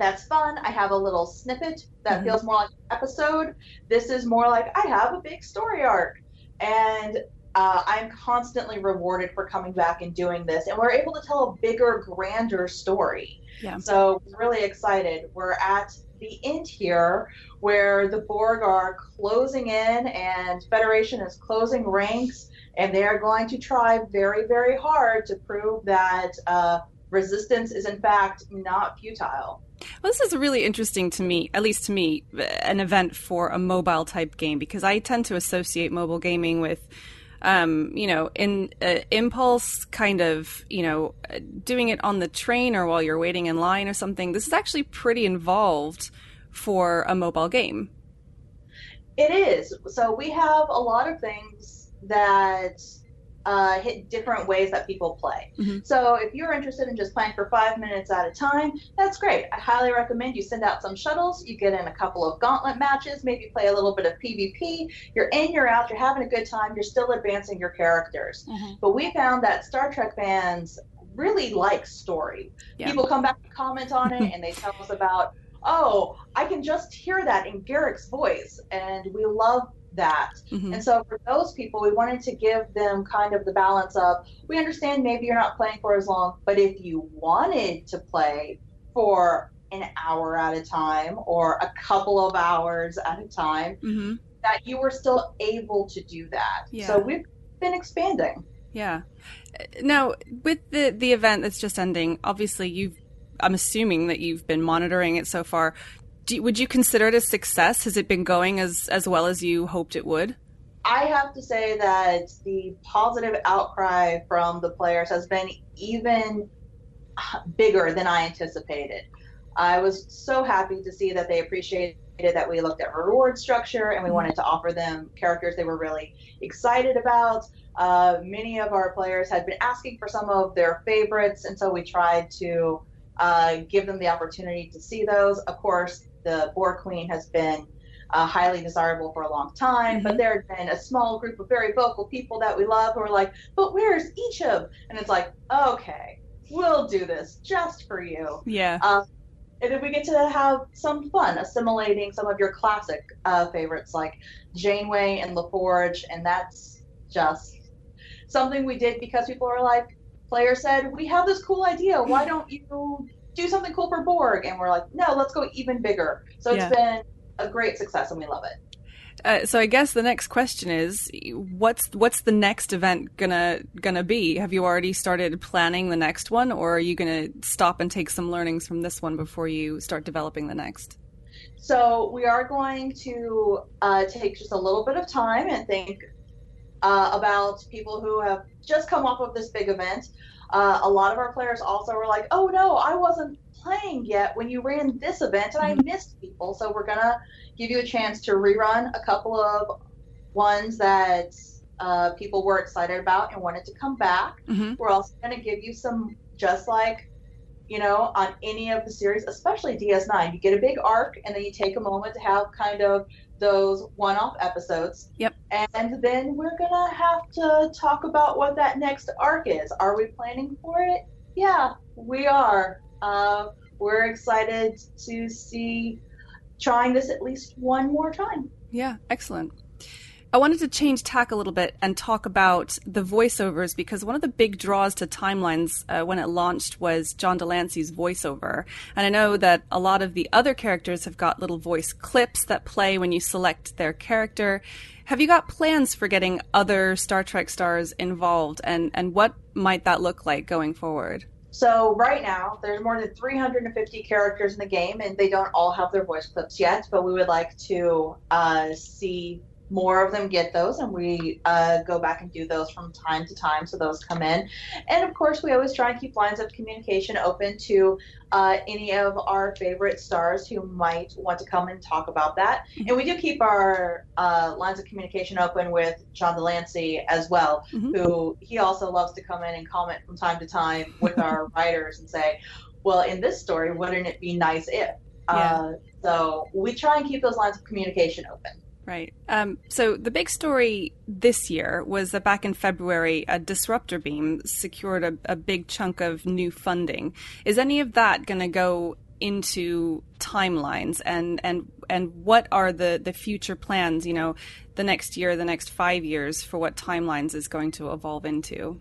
that's fun. I have a little snippet that mm-hmm. feels more like an episode. This is more like I have a big story arc. And uh, I'm constantly rewarded for coming back and doing this. And we're able to tell a bigger, grander story. Yeah. So, really excited. We're at the end here where the Borg are closing in and Federation is closing ranks. And they are going to try very, very hard to prove that uh, resistance is in fact not futile. Well, this is really interesting to me, at least to me, an event for a mobile type game because I tend to associate mobile gaming with, um, you know, in uh, impulse kind of, you know, doing it on the train or while you're waiting in line or something. This is actually pretty involved for a mobile game. It is. So we have a lot of things that uh, hit different ways that people play. Mm-hmm. So if you're interested in just playing for five minutes at a time, that's great. I highly recommend you send out some shuttles. You get in a couple of gauntlet matches, maybe play a little bit of PvP. You're in, you're out, you're having a good time, you're still advancing your characters. Mm-hmm. But we found that Star Trek fans really like story. Yeah. People come back and comment on it and they tell us about, oh, I can just hear that in Garak's voice. And we love that. Mhm. And so for those people, we wanted to give them kind of the balance of we understand maybe you're not playing for as long, but if you wanted to play for an hour at a time or a couple of hours at a time, Mm-hmm. that you were still able to do that. Yeah. So we've been expanding. Yeah. Now, with the the event that's just ending, obviously you've I'm assuming that you've been monitoring it so far. Do, would you consider it a success? Has it been going as as well as you hoped it would? I have to say that the positive outcry from the players has been even bigger than I anticipated. I was so happy to see that they appreciated that we looked at reward structure and we wanted to offer them characters they were really excited about. Uh, many of our players had been asking for some of their favorites, and so we tried to uh, give them the opportunity to see those. Of course, the Borg Queen has been uh, highly desirable for a long time, but there had been a small group of very vocal people that we love who are like, but where's Icheb? And it's like, okay, we'll do this just for you. Yeah. Um, and then we get to have some fun assimilating some of your classic uh, favorites like Janeway and LaForge, and that's just something we did because people are like, player said, we have this cool idea. Why don't you do something cool for Borg? And we're like, no, let's go even bigger. So it's Yeah. been a great success, and we love it. Uh, so I guess the next question is, what's what's the next event gonna gonna be? Have you already started planning the next one, or are you gonna stop and take some learnings from this one before you start developing the next? So we are going to uh, take just a little bit of time and think uh, about people who have just come off of this big event. Uh, a lot of our players also were like, "Oh no, I wasn't playing yet when you ran this event, and I missed people." So we're gonna give you a chance to rerun a couple of ones that uh, people were excited about and wanted to come back. Mhm. We're also gonna give you some just like you know, on any of the series, especially DS9. You get a big arc and then you take a moment to have kind of those one off episodes. Yep. And then we're going to have to talk about what that next arc is. Are we planning for it? Yeah, we are. Uh, we're excited to see trying this at least one more time. Yeah, excellent. I wanted to change tack a little bit and talk about the voiceovers because one of the big draws to timelines uh, when it launched was John de Lancie's voiceover. And I know that a lot of the other characters have got little voice clips that play when you select their character. Have you got plans for getting other Star Trek stars involved and, and what might that look like going forward? So right now, there's more than 350 characters in the game, and they don't all have their voice clips yet. But we would like to uh, see more of them get those, and we uh, go back and do those from time to time. So those come in, and of course, we always try and keep lines of communication open to uh, any of our favorite stars who might want to come and talk about that. And we do keep our uh, lines of communication open with John de Lancie as well, who he also loves to come in and comment from time to time with our writers and say, well, in this story, wouldn't it be nice if? Uh, so we try and keep those lines of communication open. Right. Um, so the big story this year was that back in February, a disruptor beam secured a, a big chunk of new funding. Is any of that going to go into timelines and and and what are the the future plans you know the next year the next five years for what timelines is going to evolve into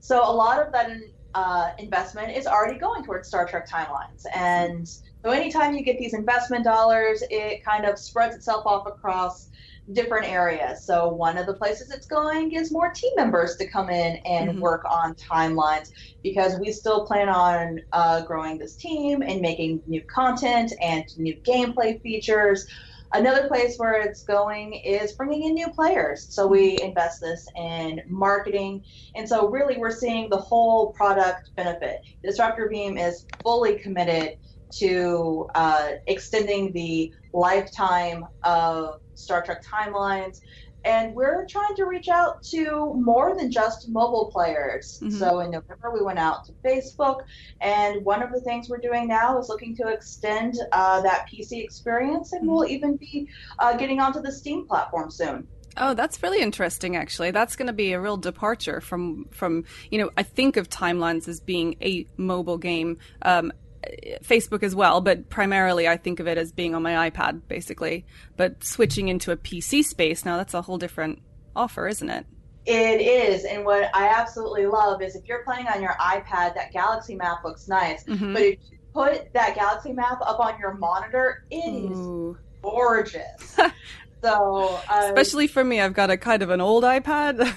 So a lot of that uh, investment is already going towards Star Trek timelines, and so anytime you get these investment dollars, it kind of spreads itself off across different areas. So one of the places it's going is more team members to come in and Mhm. work on timelines because we still plan on uh, growing this team and making new content and new gameplay features. Another place where it's going is bringing in new players. So we invest this in marketing. And so really we're seeing the whole product benefit. Disruptor Beam is fully committed to uh, extending the lifetime of Star Trek timelines and we're trying to reach out to more than just mobile players. Mhm. So in November, we went out to Facebook, and one of the things we're doing now is looking to extend uh, that PC experience, and we'll even be uh, getting onto the Steam platform soon. Oh, that's really interesting. Actually, that's going to be a real departure from from you know. I think of Timelines as being a mobile game, um, Facebook as well, but primarily I think of it as being on my iPad, basically. But switching into a PC space now, that's a whole different offer, isn't it? It is, and what I absolutely love is if you're playing on your iPad, that galaxy map looks nice, Mhm. but if you put that galaxy map up on your monitor, it is Ooh. gorgeous. so, uh, Especially for me, I've got a kind of an old iPad.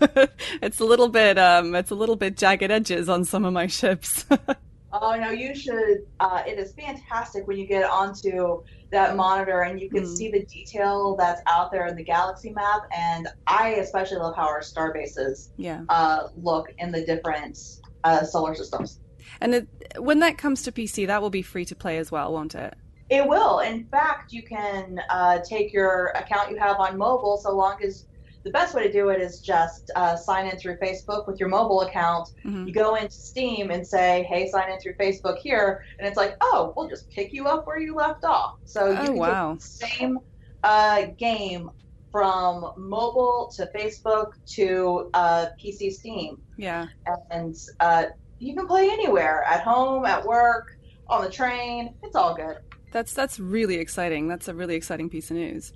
it's a little bit um, it's a little bit jagged edges on some of my ships. Oh no, you should. Uh, it is fantastic when you get onto that monitor and you can Mm. see the detail that's out there in the galaxy map. And I especially love how our star bases yeah. uh, look in the different uh, solar systems. And it, when that comes to PC, that will be free to play as well, won't it? It will. In fact, you can uh, take your account you have on mobile, so long as the best way to do it is just uh, sign in through Facebook with your mobile account. Mhm. You go into Steam and say, "Hey, sign in through Facebook here," and it's like, "Oh, we'll just pick you up where you left off." So you Oh, can wow. take the same uh, game from mobile to Facebook to uh, PC Steam, Yeah. and uh, you can play anywhere at home, at work, on the train. It's all good. That's that's really exciting. That's a really exciting piece of news.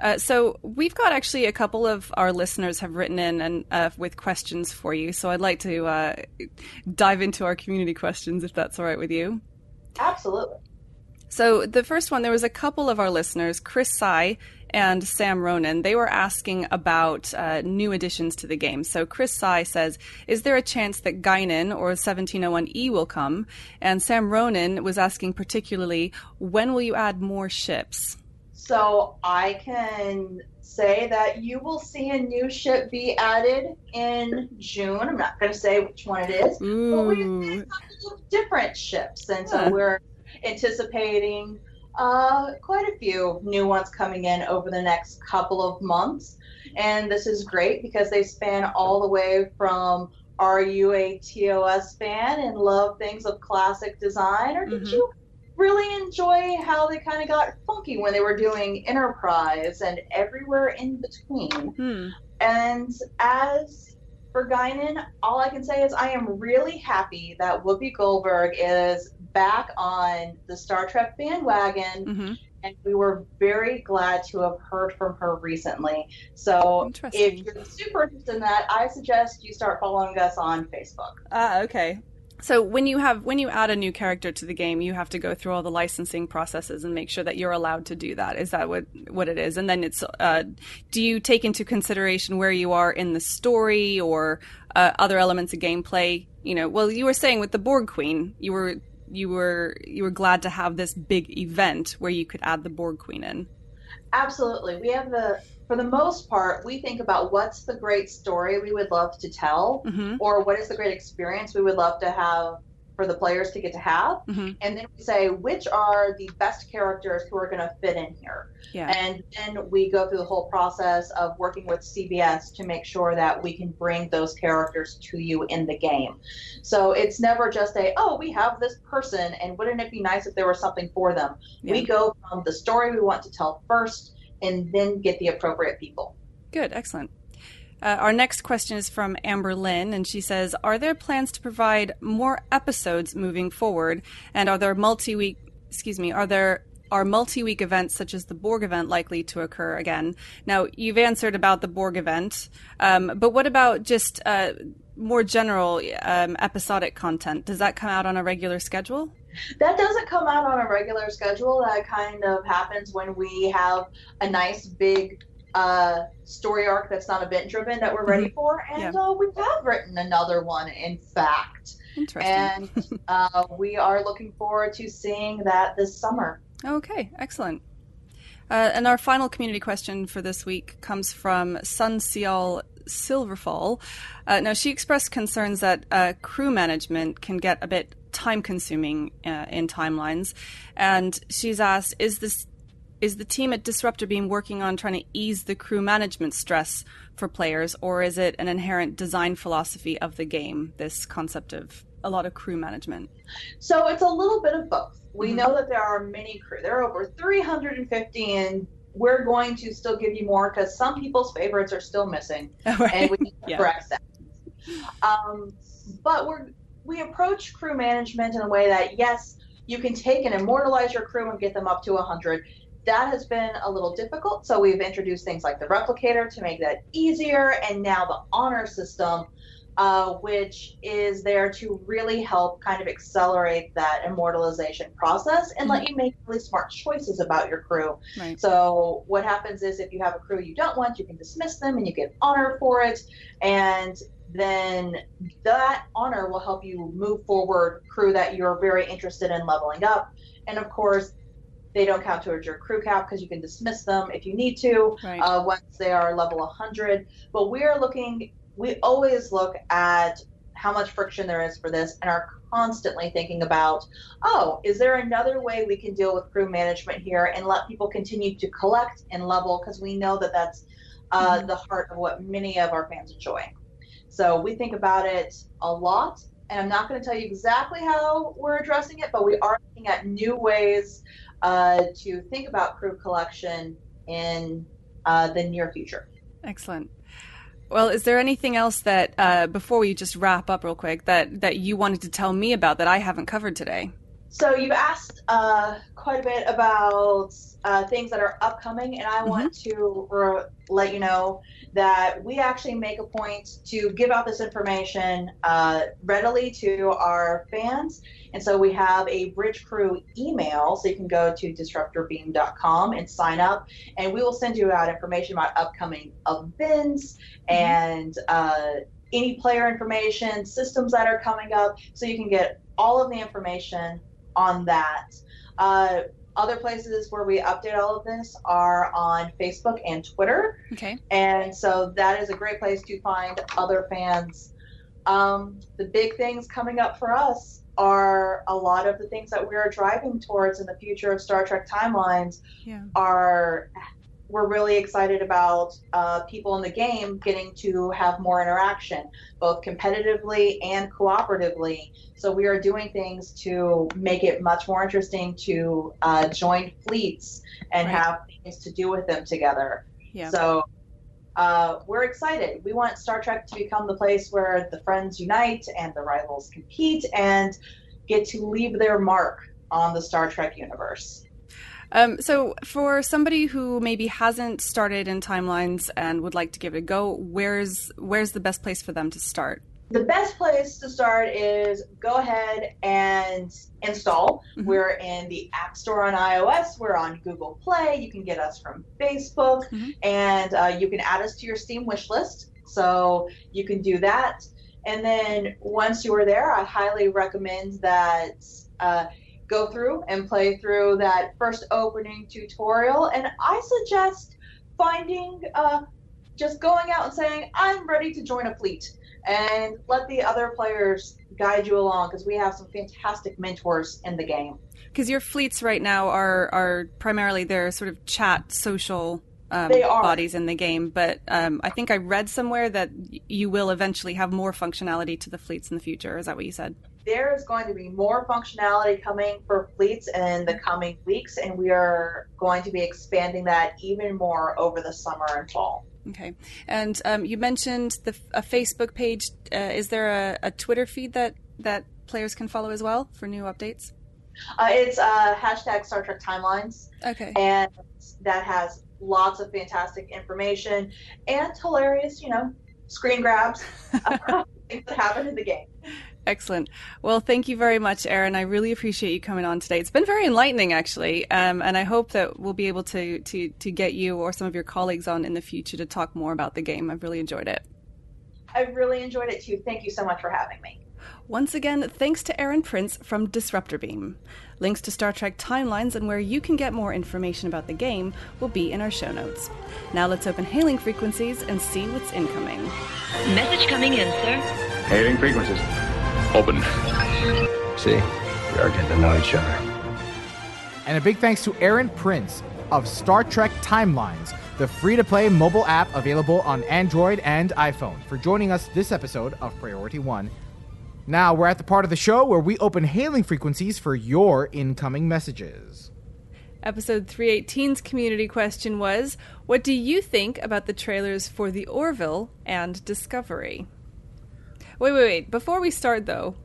Uh, so we've got actually a couple of our listeners have written in and uh, with questions for you. So I'd like to uh, dive into our community questions if that's all right with you. Absolutely. So the first one, there was a couple of our listeners, Chris Sai and Sam Ronan. They were asking about uh, new additions to the game. So Chris Sai says, "Is there a chance that Guinan or 1701E will come?" And Sam Ronan was asking particularly, "When will you add more ships?" So I can say that you will see a new ship be added in June. I'm not going to say which one it is, but we Ooh, have different ships, and so Yeah. we're anticipating uh, quite a few new ones coming in over the next couple of months. And this is great because they span all the way from are you a TOS fan and love things of classic design, or did Mhm. you really enjoy how they kind of got funky when they were doing Enterprise and everywhere in between? hmm. And as for Guinan, all I can say is I am really happy that Whoopi Goldberg is back on the Star Trek bandwagon, hmm and we were very glad to have heard from her recently. So if you're super interested in that, I suggest you start following us on Facebook. Ah, okay. So when you have when you add a new character to the game, you have to go through all the licensing processes and make sure that you're allowed to do that. Is that what what it is? And then it's uh, do you take into consideration where you are in the story or uh, other elements of gameplay? You know, well, you were saying with the Borg Queen, you were you were you were glad to have this big event where you could add the Borg Queen in. Absolutely. We have the, for the most part, we think about what's the great story we would love to tell, Mhm. or what is the great experience we would love to have for the players to get to have. Mhm. And then we say, which are the best characters who are going to fit in here? Yeah. And then we go through the whole process of working with CBS to make sure that we can bring those characters to you in the game. So it's never just a, oh, we have this person, and wouldn't it be nice if there was something for them? We go from the story we want to tell first and then get the appropriate people. Good, excellent. Uh, our next question is from Amber Lynn, and she says, "Are there plans to provide more episodes moving forward? And are there multi-week? Excuse me. Are there are multi-week events such as the Borg event likely to occur again?" Now, you've answered about the Borg event, um, but what about just uh, more general um, episodic content? Does that come out on a regular schedule? That doesn't come out on a regular schedule. That kind of happens when we have a nice big uh, story arc that's not event driven that we're ready for. And uh, we have written another one, in fact. Interesting. And uh, we are looking forward to seeing that this summer. Okay, excellent. Uh, and our final community question for this week comes from Sun Seal Silverfall. Uh, now, she expressed concerns that uh, crew management can get a bit time consuming uh, in timelines. And she's asked, is this is the team at Disruptor Beam working on trying to ease the crew management stress for players, or is it an inherent design philosophy of the game, this concept of a lot of crew management? So it's a little bit of both. We mm-hmm. know that there are many crew. There are over 350, and we're going to still give you more because some people's favorites are still missing, right. and we need to yeah. correct that. Um, but we're we approach crew management in a way that yes, you can take and immortalize your crew and get them up to 100 that has been a little difficult. So we've introduced things like the replicator to make that easier, and now the honor system, uh, which is there to really help kind of accelerate that immortalization process and mm-hmm. let you make really smart choices about your crew. Right. So what happens is if you have a crew you don't want, you can dismiss them and you get honor for it, and then that honor will help you move forward crew that you're very interested in leveling up. And of course, they don't count towards your crew cap because you can dismiss them if you need to right. uh, once they are level 100. But we are looking, we always look at how much friction there is for this and are constantly thinking about, oh, is there another way we can deal with crew management here and let people continue to collect and level because we know that that's uh, mm-hmm. the heart of what many of our fans enjoy. So we think about it a lot. And I'm not going to tell you exactly how we're addressing it, but we are looking at new ways uh, to think about crew collection in uh, the near future. Excellent. Well, is there anything else that uh, before we just wrap up real quick that that you wanted to tell me about that I haven't covered today? So you've asked uh, quite a bit about uh, things that are upcoming, and I mm-hmm. want to re- let you know that we actually make a point to give out this information uh, readily to our fans. And so we have a Bridge Crew email, so you can go to disruptorbeam.com and sign up, and we will send you out information about upcoming events mm-hmm. and uh, any player information, systems that are coming up, so you can get all of the information on that. Uh, other places where we update all of this are on Facebook and Twitter. Okay. And so that is a great place to find other fans. Um, the big things coming up for us are a lot of the things that we are driving towards in the future of Star Trek timelines yeah. are we're really excited about uh, people in the game getting to have more interaction, both competitively and cooperatively. So we are doing things to make it much more interesting to uh, join fleets and right. have things to do with them together. Yeah. So uh, we're excited. We want Star Trek to become the place where the friends unite and the rivals compete and get to leave their mark on the Star Trek universe. Um, so, for somebody who maybe hasn't started in timelines and would like to give it a go, where's where's the best place for them to start? The best place to start is go ahead and install. Mm-hmm. We're in the App Store on iOS. We're on Google Play. You can get us from Facebook, mm-hmm. and uh, you can add us to your Steam wish list. So you can do that. And then once you are there, I highly recommend that. Uh, go through and play through that first opening tutorial. And I suggest finding, uh, just going out and saying, I'm ready to join a fleet and let the other players guide you along because we have some fantastic mentors in the game. Because your fleets right now are, are primarily their sort of chat social um, bodies in the game, but um, I think I read somewhere that you will eventually have more functionality to the fleets in the future. Is that what you said? there is going to be more functionality coming for fleets in the coming weeks, and we are going to be expanding that even more over the summer and fall. Okay, and um, you mentioned the a Facebook page. Uh, is there a, a, Twitter feed that that players can follow as well for new updates? Uh, it's uh, hashtag Star Trek Timelines. Okay, and that has lots of fantastic information and hilarious, you know, screen grabs of things that happen in the game. Excellent. Well, thank you very much, Erin. I really appreciate you coming on today. It's been very enlightening, actually, um, and I hope that we'll be able to, to to get you or some of your colleagues on in the future to talk more about the game. I've really enjoyed it. I've really enjoyed it too. Thank you so much for having me. Once again, thanks to Erin Prince from Disruptor Beam. Links to Star Trek timelines and where you can get more information about the game will be in our show notes. Now let's open hailing frequencies and see what's incoming. Message coming in, sir. Hailing frequencies. Open. See, we are getting to know each other. And a big thanks to Erin Prince, of Star Trek Timelines, the free to play mobile app available on Android and iPhone, for joining us this episode of Priority One. Now we're at the part of the show where we open hailing frequencies for your incoming messages. Episode 318's community question was What do you think about the trailers for The Orville and Discovery? Wait, wait, wait. Before we start, though,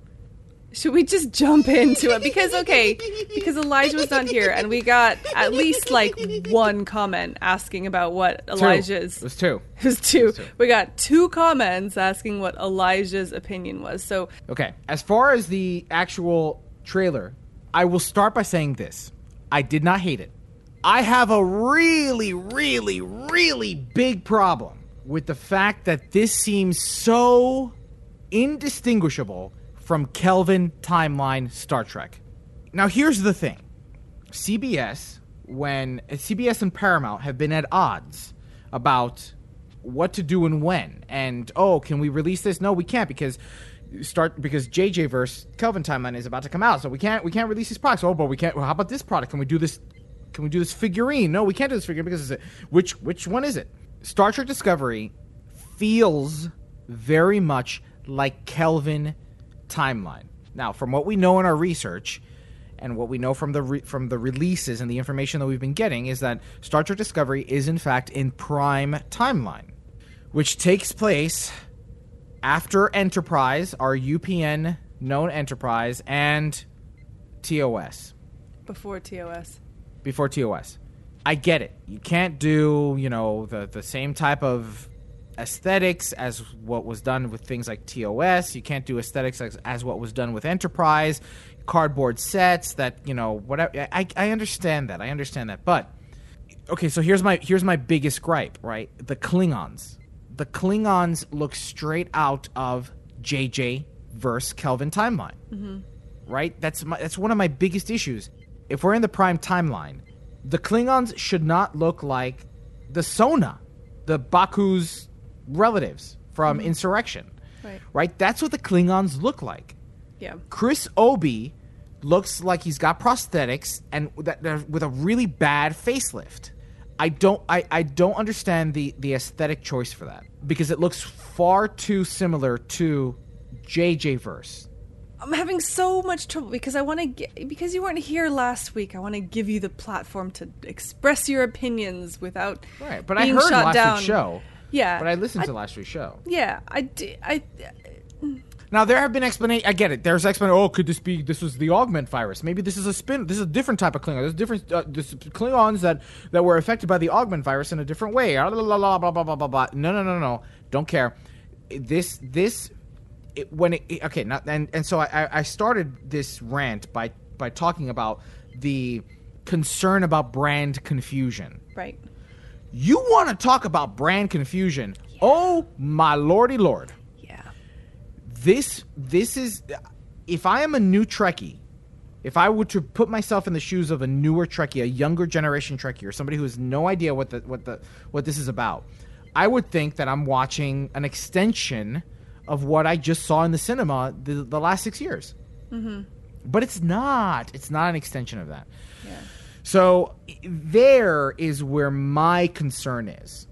should we just jump into it? Because, okay, because Elijah was not here, and we got at least like one comment asking about what Elijah's. It was two. It was two. It was two. We got two comments asking what Elijah's opinion was. So, okay, as far as the actual trailer, I will start by saying this I did not hate it. I have a really, really, really big problem with the fact that this seems so indistinguishable from Kelvin Timeline Star Trek. Now, here's the thing CBS, when CBS and Paramount have been at odds about what to do and when, and oh, can we release this? No, we can't because start because JJ verse Kelvin timeline is about to come out, so we can't we can't release these products. Oh, but we can't. Well, how about this product? Can we do this? Can we do this figurine? No, we can't do this figurine because it's a, which which one is it? Star Trek Discovery feels very much like Kelvin timeline. Now, from what we know in our research and what we know from the re- from the releases and the information that we've been getting is that Star Trek Discovery is in fact in prime timeline, which takes place after Enterprise, our UPN known Enterprise, and TOS. Before TOS. Before TOS. I get it. You can't do, you know, the, the same type of aesthetics as what was done with things like TOS. You can't do aesthetics as, as what was done with Enterprise, cardboard sets that, you know, whatever. I, I understand that. I understand that. But okay, so here's my here's my biggest gripe, right? The Klingons the Klingons look straight out of JJ verse Kelvin timeline. Mm-hmm. Right? That's my, that's one of my biggest issues. If we're in the prime timeline, the Klingons should not look like the Son'a, the Ba'ku's relatives from mm-hmm. Insurrection. Right. right? That's what the Klingons look like. Yeah. Chris Obi looks like he's got prosthetics and that, with a really bad facelift. I don't I, I don't understand the the aesthetic choice for that because it looks far too similar to JJ verse. I'm having so much trouble because I want to get because you weren't here last week. I want to give you the platform to express your opinions without right. But I heard last down. week's show. Yeah, but I listened I, to last week's show. Yeah, I did. I. Now there have been explanation. I get it. There's explanation. Oh, could this be? This was the augment virus. Maybe this is a spin. This is a different type of Klingon. There's different uh, this Klingons that that were affected by the augment virus in a different way. Blah blah blah blah blah blah blah. No no no no. Don't care. This this it, when it, okay. Not and and so I I started this rant by by talking about the concern about brand confusion. Right. You want to talk about brand confusion? Yeah. Oh my lordy lord! Yeah. This this is if I am a new Trekkie, if I were to put myself in the shoes of a newer Trekkie, a younger generation Trekkie, or somebody who has no idea what the what the what this is about, I would think that I'm watching an extension of what I just saw in the cinema the, the last six years. Mm-hmm. But it's not. It's not an extension of that. Yeah. So there is where my concern is.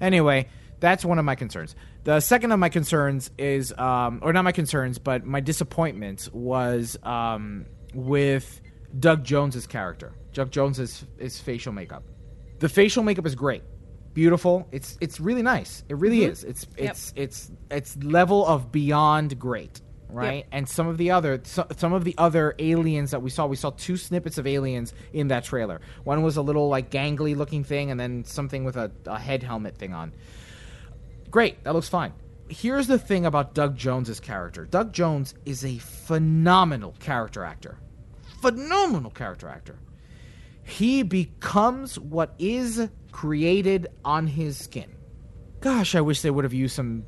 Anyway, that's one of my concerns. The second of my concerns is, um, or not my concerns, but my disappointment was um, with Doug Jones's character. Doug Jones's his facial makeup. The facial makeup is great, beautiful. It's it's really nice. It really mm-hmm. is. It's it's yep. it's it's level of beyond great right? Yep. And some of the other so, some of the other aliens that we saw, we saw two snippets of aliens in that trailer. One was a little like gangly looking thing, and then something with a, a head helmet thing on. Great, that looks fine. Here's the thing about Doug Jones's character. Doug Jones is a phenomenal character actor. Phenomenal character actor. He becomes what is created on his skin. Gosh, I wish they would have used some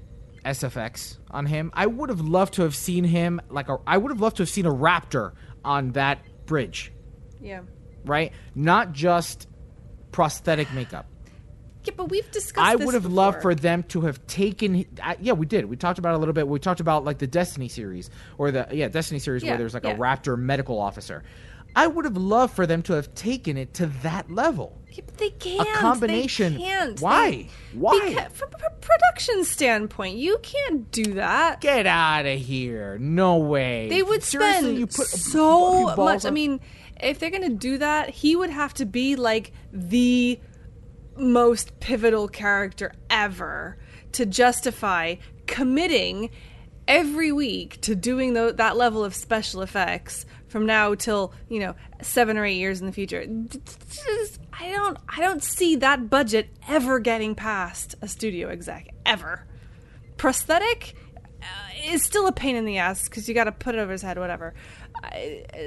SFX on him. I would have loved to have seen him like a I would have loved to have seen a raptor on that bridge. Yeah. Right? Not just prosthetic makeup. Yeah, but we've discussed. I would have before. loved for them to have taken. Uh, yeah, we did. We talked about it a little bit. We talked about like the Destiny series or the yeah Destiny series yeah, where there's like yeah. a Raptor medical officer. I would have loved for them to have taken it to that level. Yeah, but they can't. A combination. They can't. Why? They- Why? Because, from a production standpoint, you can't do that. Get out of here! No way. They would Seriously, spend you put so much. I mean, if they're gonna do that, he would have to be like the most pivotal character ever to justify committing every week to doing tho- that level of special effects from now till you know seven or eight years in the future. Just- I don't, I don't see that budget ever getting past a studio exec ever. Prosthetic uh, is still a pain in the ass because you got to put it over his head, whatever. Uh,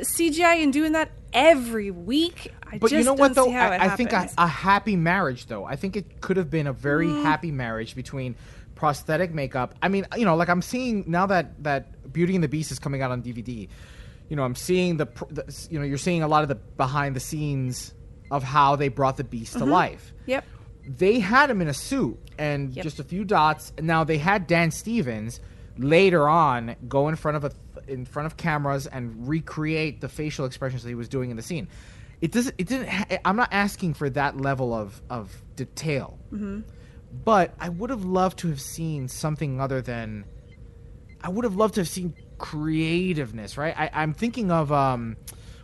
CGI and doing that every week, I But just you know what though? I, I think a, a happy marriage though. I think it could have been a very Mm. happy marriage between prosthetic makeup. I mean, you know, like I'm seeing now that that Beauty and the Beast is coming out on DVD. You know, I'm seeing the, the you know, you're seeing a lot of the behind the scenes of how they brought the Beast to Mhm. life. Yep. They had him in a suit and Yep. just a few dots. Now they had Dan Stevens later on go in front of a in front of cameras and recreate the facial expressions that he was doing in the scene. It doesn't. It didn't. Ha- I'm not asking for that level of of detail, Mhm. but I would have loved to have seen something other than. I would have loved to have seen creativeness, right? I, I'm thinking of um,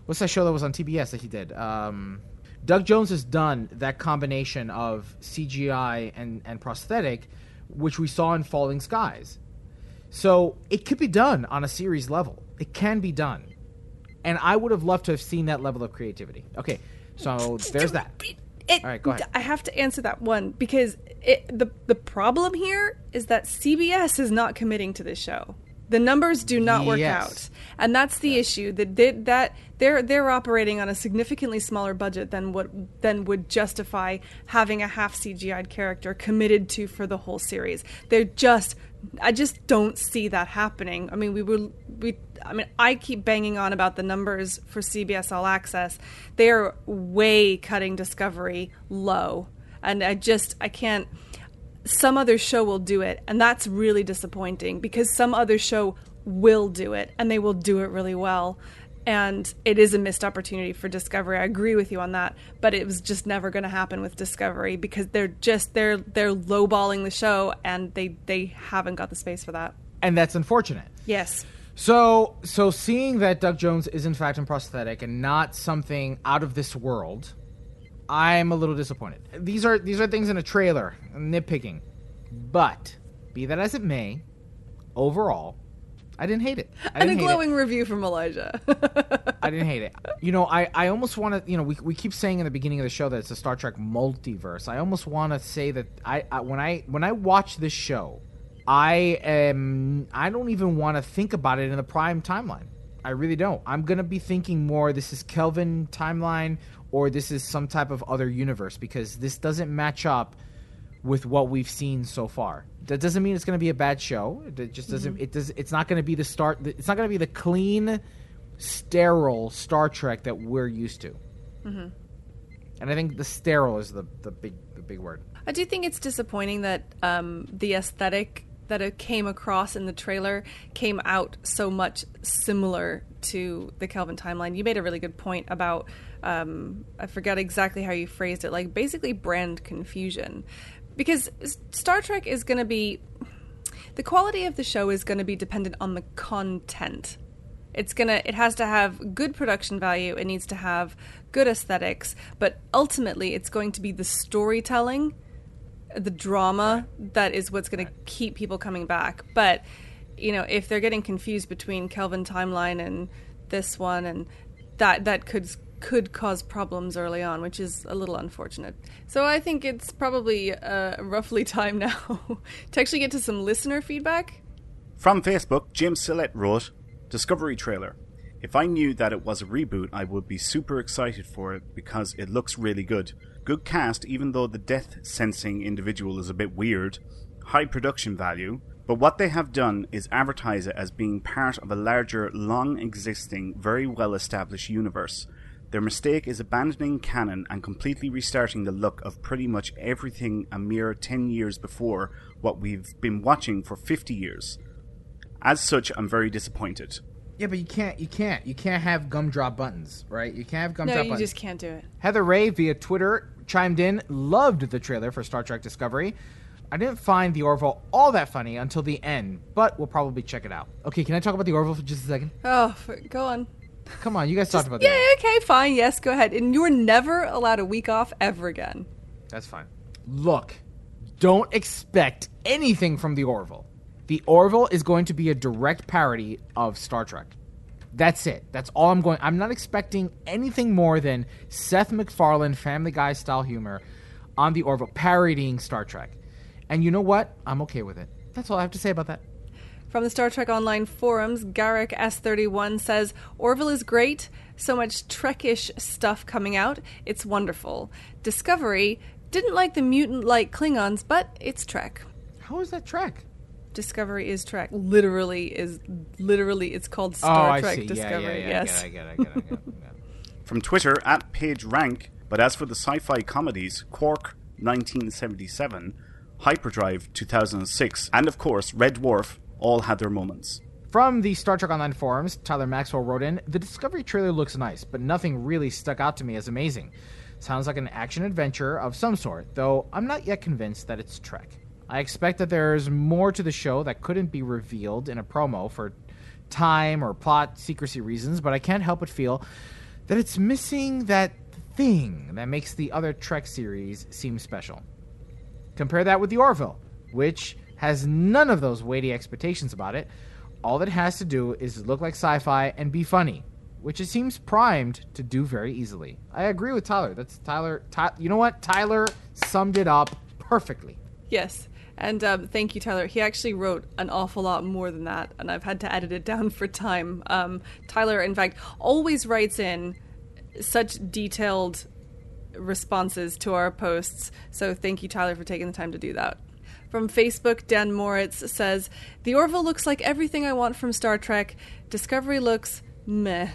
what's that show that was on TBS that he did? Um, Doug Jones has done that combination of CGI and, and prosthetic, which we saw in Falling Skies. So it could be done on a series level. It can be done. And I would have loved to have seen that level of creativity. Okay, so there's that. It, All right, go ahead. I have to answer that one because it, the the problem here is that CBS is not committing to this show. The numbers do not work Yes. out, and that's the issue. That they, that they're they're operating on a significantly smaller budget than what than would justify having a half CGI'd character committed to for the whole series. They're just I just don't see that happening. I mean, we will we I mean, I keep banging on about the numbers for CBS All Access. They are way cutting Discovery low. And I just I can't some other show will do it and that's really disappointing because some other show will do it and they will do it really well. And it is a missed opportunity for discovery. I agree with you on that but it was just never going to happen with discovery because they're just they're they're lowballing the show and they they haven't got the space for that. And that's unfortunate. yes. So, so seeing that Doug Jones is in fact in prosthetic and not something out of this world, I'm a little disappointed. These are these are things in a trailer, nitpicking, but be that as it may, overall, I didn't hate it. I and a didn't hate it. glowing review from elijah I didn't hate it. You know, I, I almost want to, you know, we, we keep saying in the beginning of the show that it's a Star Trek multiverse. I almost want to say that I, I when I when I watch this show, I am I don't even want to think about it in the prime timeline. I really don't. I'm going to be thinking more this is Kelvin timeline or this is some type of other universe because this doesn't match up with what we've seen so far. That doesn't mean it's going to be a bad show. It just doesn't. Mhm. It does. It's not going to be the start. It's not going to be the clean, sterile Star Trek that we're used to. hmm And I think the sterile is the the big the big word. I do think it's disappointing that um, the aesthetic that it came across in the trailer came out so much similar to the Kelvin timeline. You made a really good point about um, I forget exactly how you phrased it, like basically brand confusion, because Star Trek is going to be the quality of the show is going to be dependent on the content. It's gonna. It has to have good production value. It needs to have good aesthetics. But ultimately, it's going to be the storytelling, the drama that is what's going to keep people coming back. But you know, if they're getting confused between Kelvin timeline and this one, and that that could could cause problems early on, which is a little unfortunate. So I think it's probably uh, roughly time now to actually get to some listener feedback. From Facebook, Jim Sillett wrote Discovery trailer. If I knew that it was a reboot, I would be super excited for it because it looks really good. Good cast, even though the death sensing individual is a bit weird. High production value. But what they have done is advertise it as being part of a larger, long existing, very well established universe. Their mistake is abandoning canon and completely restarting the look of pretty much everything a mere 10 years before what we've been watching for 50 years. As such, I'm very disappointed. Yeah, but you can't. You can't. You can't have gumdrop buttons, right? You can't have gumdrop buttons. No, gumdrop you buttons. just can't do it. Heather Ray via Twitter chimed in, loved the trailer for Star Trek Discovery. I didn't find the Orville all that funny until the end, but we'll probably check it out. Okay, can I talk about the Orville for just a second? Oh, for, go on. Come on, you guys talked about Yeah, that. Yeah, okay, fine. Yes, go ahead. And you're never allowed a week off ever again. That's fine. Look, don't expect anything from the Orville. The Orville is going to be a direct parody of Star Trek. That's it. That's all I'm going. I'm not expecting anything more than Seth MacFarlane Family Guy style humor on the Orville parodying Star Trek. And you know what? I'm okay with it. That's all I have to say about that. From the Star Trek Online forums, Garrick S31 says Orville is great, so much Trekish stuff coming out. It's wonderful. Discovery didn't like the mutant like Klingons, but it's Trek. How is that Trek? Discovery is Trek. Literally is literally it's called oh, Star I Trek see. Discovery. Yeah, yeah, yeah. yes. I get it. I get it. I get it. I get it. From Twitter at Page Rank, but as for the sci-fi comedies, Quark 1977, Hyperdrive 2006, and of course Red Dwarf all had their moments. From the Star Trek Online forums, Tyler Maxwell wrote in The Discovery trailer looks nice, but nothing really stuck out to me as amazing. Sounds like an action adventure of some sort, though I'm not yet convinced that it's Trek. I expect that there's more to the show that couldn't be revealed in a promo for time or plot secrecy reasons, but I can't help but feel that it's missing that thing that makes the other Trek series seem special. Compare that with the Orville, which has none of those weighty expectations about it. All it has to do is look like sci fi and be funny, which it seems primed to do very easily. I agree with Tyler. That's Tyler. Ty, you know what? Tyler summed it up perfectly. Yes. And um, thank you, Tyler. He actually wrote an awful lot more than that, and I've had to edit it down for time. Um, Tyler, in fact, always writes in such detailed responses to our posts. So thank you, Tyler, for taking the time to do that. From Facebook, Dan Moritz says The Orville looks like everything I want from Star Trek. Discovery looks meh.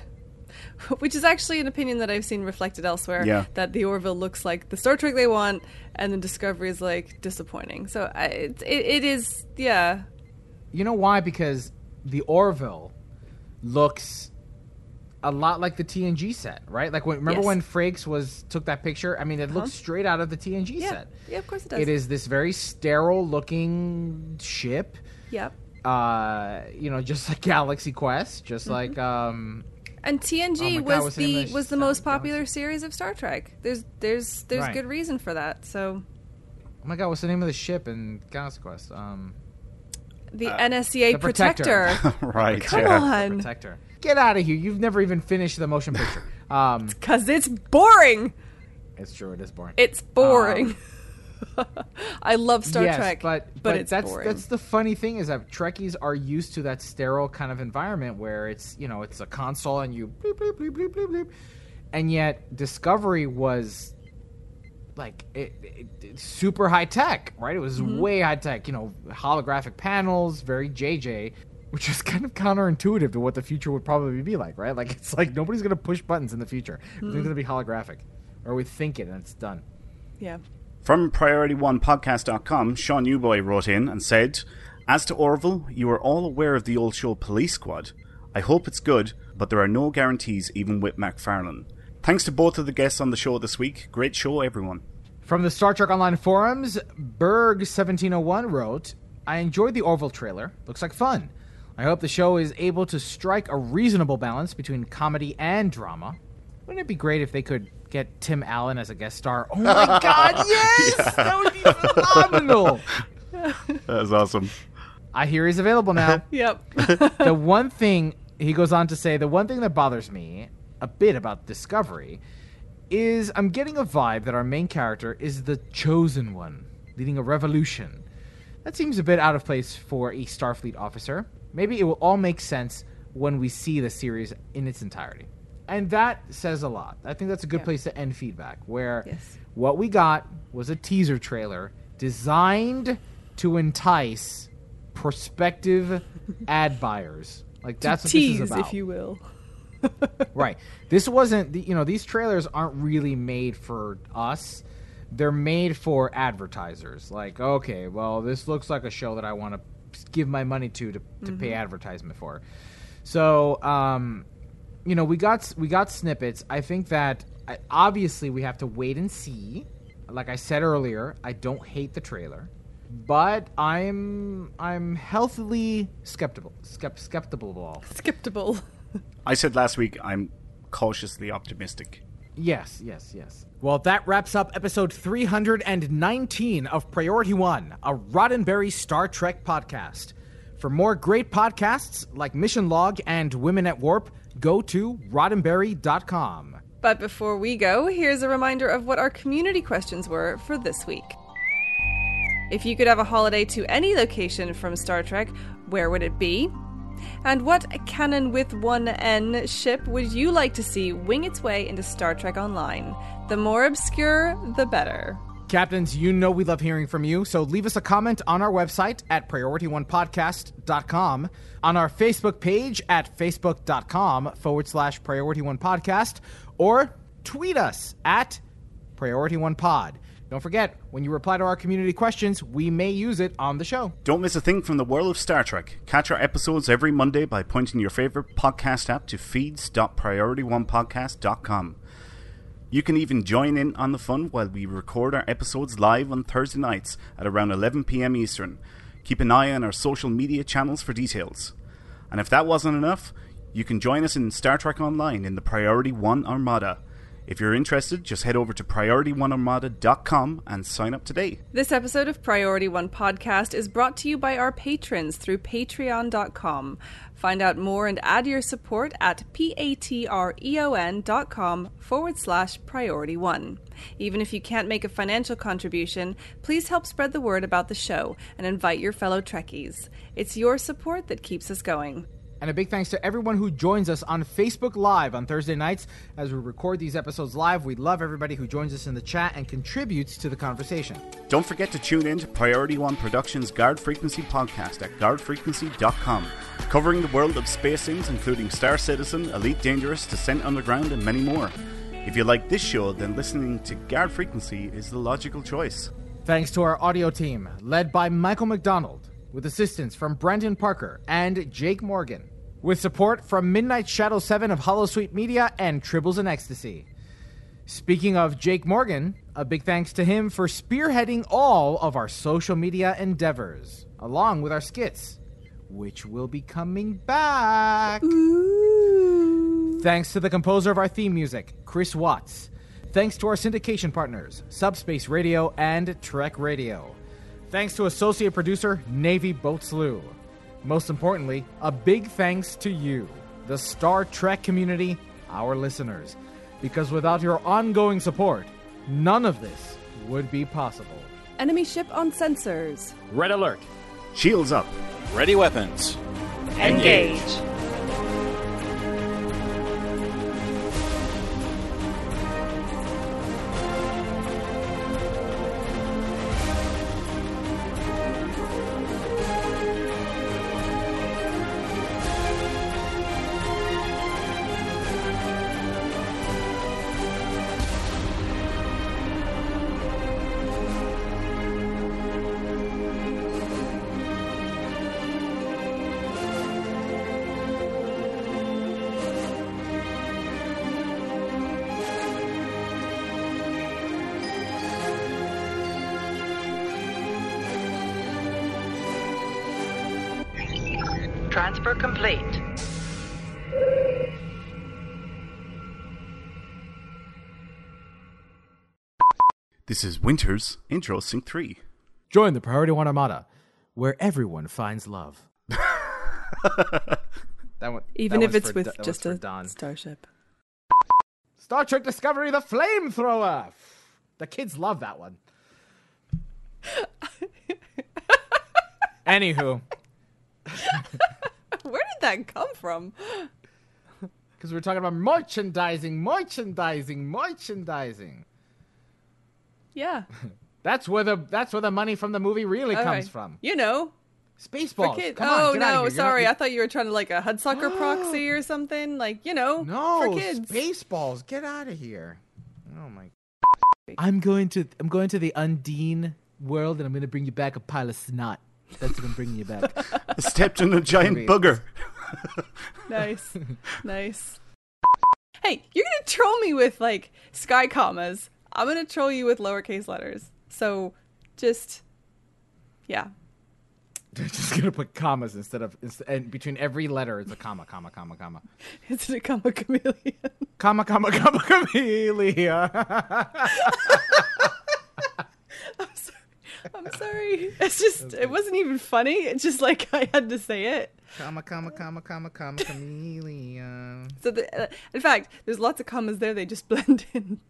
Which is actually an opinion that I've seen reflected elsewhere. Yeah. That the Orville looks like the Star Trek they want, and the Discovery is like disappointing. So I, it, it, it is, yeah. You know why? Because the Orville looks a lot like the TNG set, right? Like when, remember Yes. when Frakes was took that picture? I mean, it looks Uh-huh. straight out of the TNG Yeah. set. Yeah, of course it does. It is this very sterile looking ship. Yep. Uh, you know, just like Galaxy Quest, just Mm-hmm. like um. And TNG Oh my God, was what's the the was the most popular series of Star Trek. There's there's there's Right. good reason for that. So Oh my God, what's the name of the ship in Galaxy Quest? Um, the NSEA Uh, the Protector. Protector. right. Come yeah. on, Protector. Get out of here! You've never even finished the motion picture. Um, because it's boring. it's true. It is boring. It's boring. I love Star Um, yes, Trek, but but, it's that's boring. that's the funny thing is that Trekkies are used to that sterile kind of environment where it's you know it's a console and you bleep bleep bleep bleep bleep bleep, and yet Discovery was like it, it, it- super high tech, right? It was Mm-hmm. way high tech, you know, holographic panels, very JJ. Which is kind of counterintuitive to what the future would probably be like, right? Like it's like nobody's gonna push buttons in the future. Mm-hmm. Everything's gonna be holographic, or we think it and it's done. yeah. From PriorityOnePodcast.com, Sean Newboy wrote in and said, As to Orville, you are all aware of the old show Police Squad. I hope it's good, but there are no guarantees even with MacFarlane. Thanks to both of the guests on the show this week. Great show, everyone. From the Star Trek Online forums, Berg1701 wrote, I enjoyed the Orville trailer. Looks like fun. I hope the show is able to strike a reasonable balance between comedy and drama. Wouldn't it be great if they could get Tim Allen as a guest star? Oh my god, yes! That would be phenomenal! That's awesome. I hear he's available now. Yep. the one thing he goes on to say, the one thing that bothers me a bit about Discovery is I'm getting a vibe that our main character is the chosen one, leading a revolution. That seems a bit out of place for a Starfleet officer. Maybe it will all make sense when we see the series in its entirety. And that says a lot. I think that's a good Yeah. place to end feedback, where Yes. what we got was a teaser trailer designed to entice prospective ad buyers. Like that's what Tease, this is about. if you will. right. This wasn't the, you know these trailers aren't really made for us. They're made for advertisers. Like, okay, well, this looks like a show that I want to give my money to to, to pay advertisement for. So, um, you know, we got we got snippets. I think that I, obviously we have to wait and see. Like I said earlier, I don't hate the trailer, but I'm I'm healthily skeptical. Skept, skeptical. Skeptical. I said last week I'm cautiously optimistic. Yes, yes, yes. Well, that wraps up episode 319 of Priority One, a Roddenberry Star Trek podcast. For more great podcasts like Mission Log and Women at Warp, go to roddenberry.com. But before we go, here's a reminder of what our community questions were for this week. If you could have a holiday to any location from Star Trek, where would it be? And what canon with one N ship would you like to see wing its way into Star Trek Online? The more obscure, the better. Captains, you know we love hearing from you, so leave us a comment on our website at priorityonepodcast.com, on our Facebook page at facebook.com forward slash priority one podcast, or tweet us at priority one pod. Don't forget, when you reply to our community questions, we may use it on the show. Don't miss a thing from the world of Star Trek. Catch our episodes every Monday by pointing your favorite podcast app to feeds.priorityonepodcast.com. You can even join in on the fun while we record our episodes live on Thursday nights at around 11 pm Eastern. Keep an eye on our social media channels for details. And if that wasn't enough, you can join us in Star Trek Online in the Priority One Armada. If you're interested, just head over to PriorityOneArmada.com and sign up today. This episode of Priority One Podcast is brought to you by our patrons through patreon.com. Find out more and add your support at patreon.com forward slash priority one. Even if you can't make a financial contribution, please help spread the word about the show and invite your fellow Trekkies. It's your support that keeps us going. And a big thanks to everyone who joins us on Facebook Live on Thursday nights as we record these episodes live. We love everybody who joins us in the chat and contributes to the conversation. Don't forget to tune in to Priority One Productions Guard Frequency podcast at guardfrequency.com, covering the world of space sims, including Star Citizen, Elite Dangerous, Descent Underground, and many more. If you like this show, then listening to Guard Frequency is the logical choice. Thanks to our audio team, led by Michael McDonald, with assistance from Brendan Parker and Jake Morgan, with support from Midnight Shadow 7 of Holosuite Media and Tribbles and Ecstasy. Speaking of Jake Morgan, a big thanks to him for spearheading all of our social media endeavors, along with our skits, which will be coming back. Thanks to the composer of our theme music, Chris Watts. Thanks to our syndication partners, Subspace Radio and Trek Radio. Thanks to associate producer Navy Boatslew. Most importantly, a big thanks to you, the Star Trek community, our listeners, because without your ongoing support, none of this would be possible. Enemy ship on sensors. Red alert. Shields up. Ready weapons. Engage. Transfer complete. This is Winter's Intro Sync 3. Join the Priority One Armada, where everyone finds love. that one, Even that if it's for with Da- that just a Don. starship. Star Trek Discovery: The Flamethrower. The kids love that one. Anywho, Where did that come from? because we're talking about merchandising, merchandising, merchandising. Yeah. That's where the that's where the money from the movie really All comes right. from. You know. Spaceballs. For kids. Come oh on, get no, sorry. not- I thought you were trying to like a Hudsucker proxy or something. Like, you know, No, for kids. Spaceballs. Get out of here. Oh my. I'm going to I'm going to the Undine world, and I'm going to bring you back a pile of snot. That's what I'm bringing you back. I stepped on a giant booger. nice, nice. Hey, you're gonna troll me with like sky commas. I'm gonna troll you with lowercase letters. So, just yeah. They're just gonna put commas instead of and between every letter it's a comma, comma, comma, comma, It's a comma chameleon. comma, comma, comma, chameleon. I'm sorry. It's just it wasn't even funny. It's just like I had to say it. comma, comma, comma, comma, comma, chameleon. So the, uh, in fact, there's lots of commas there. They just blend in.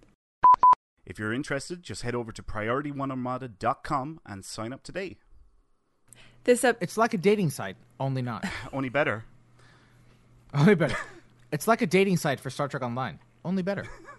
If you're interested, just head over to PriorityOneArmada.com and sign up today. This up. It's like a dating site, only not. Only better. Only better. It's like a dating site for Star Trek Online, only better.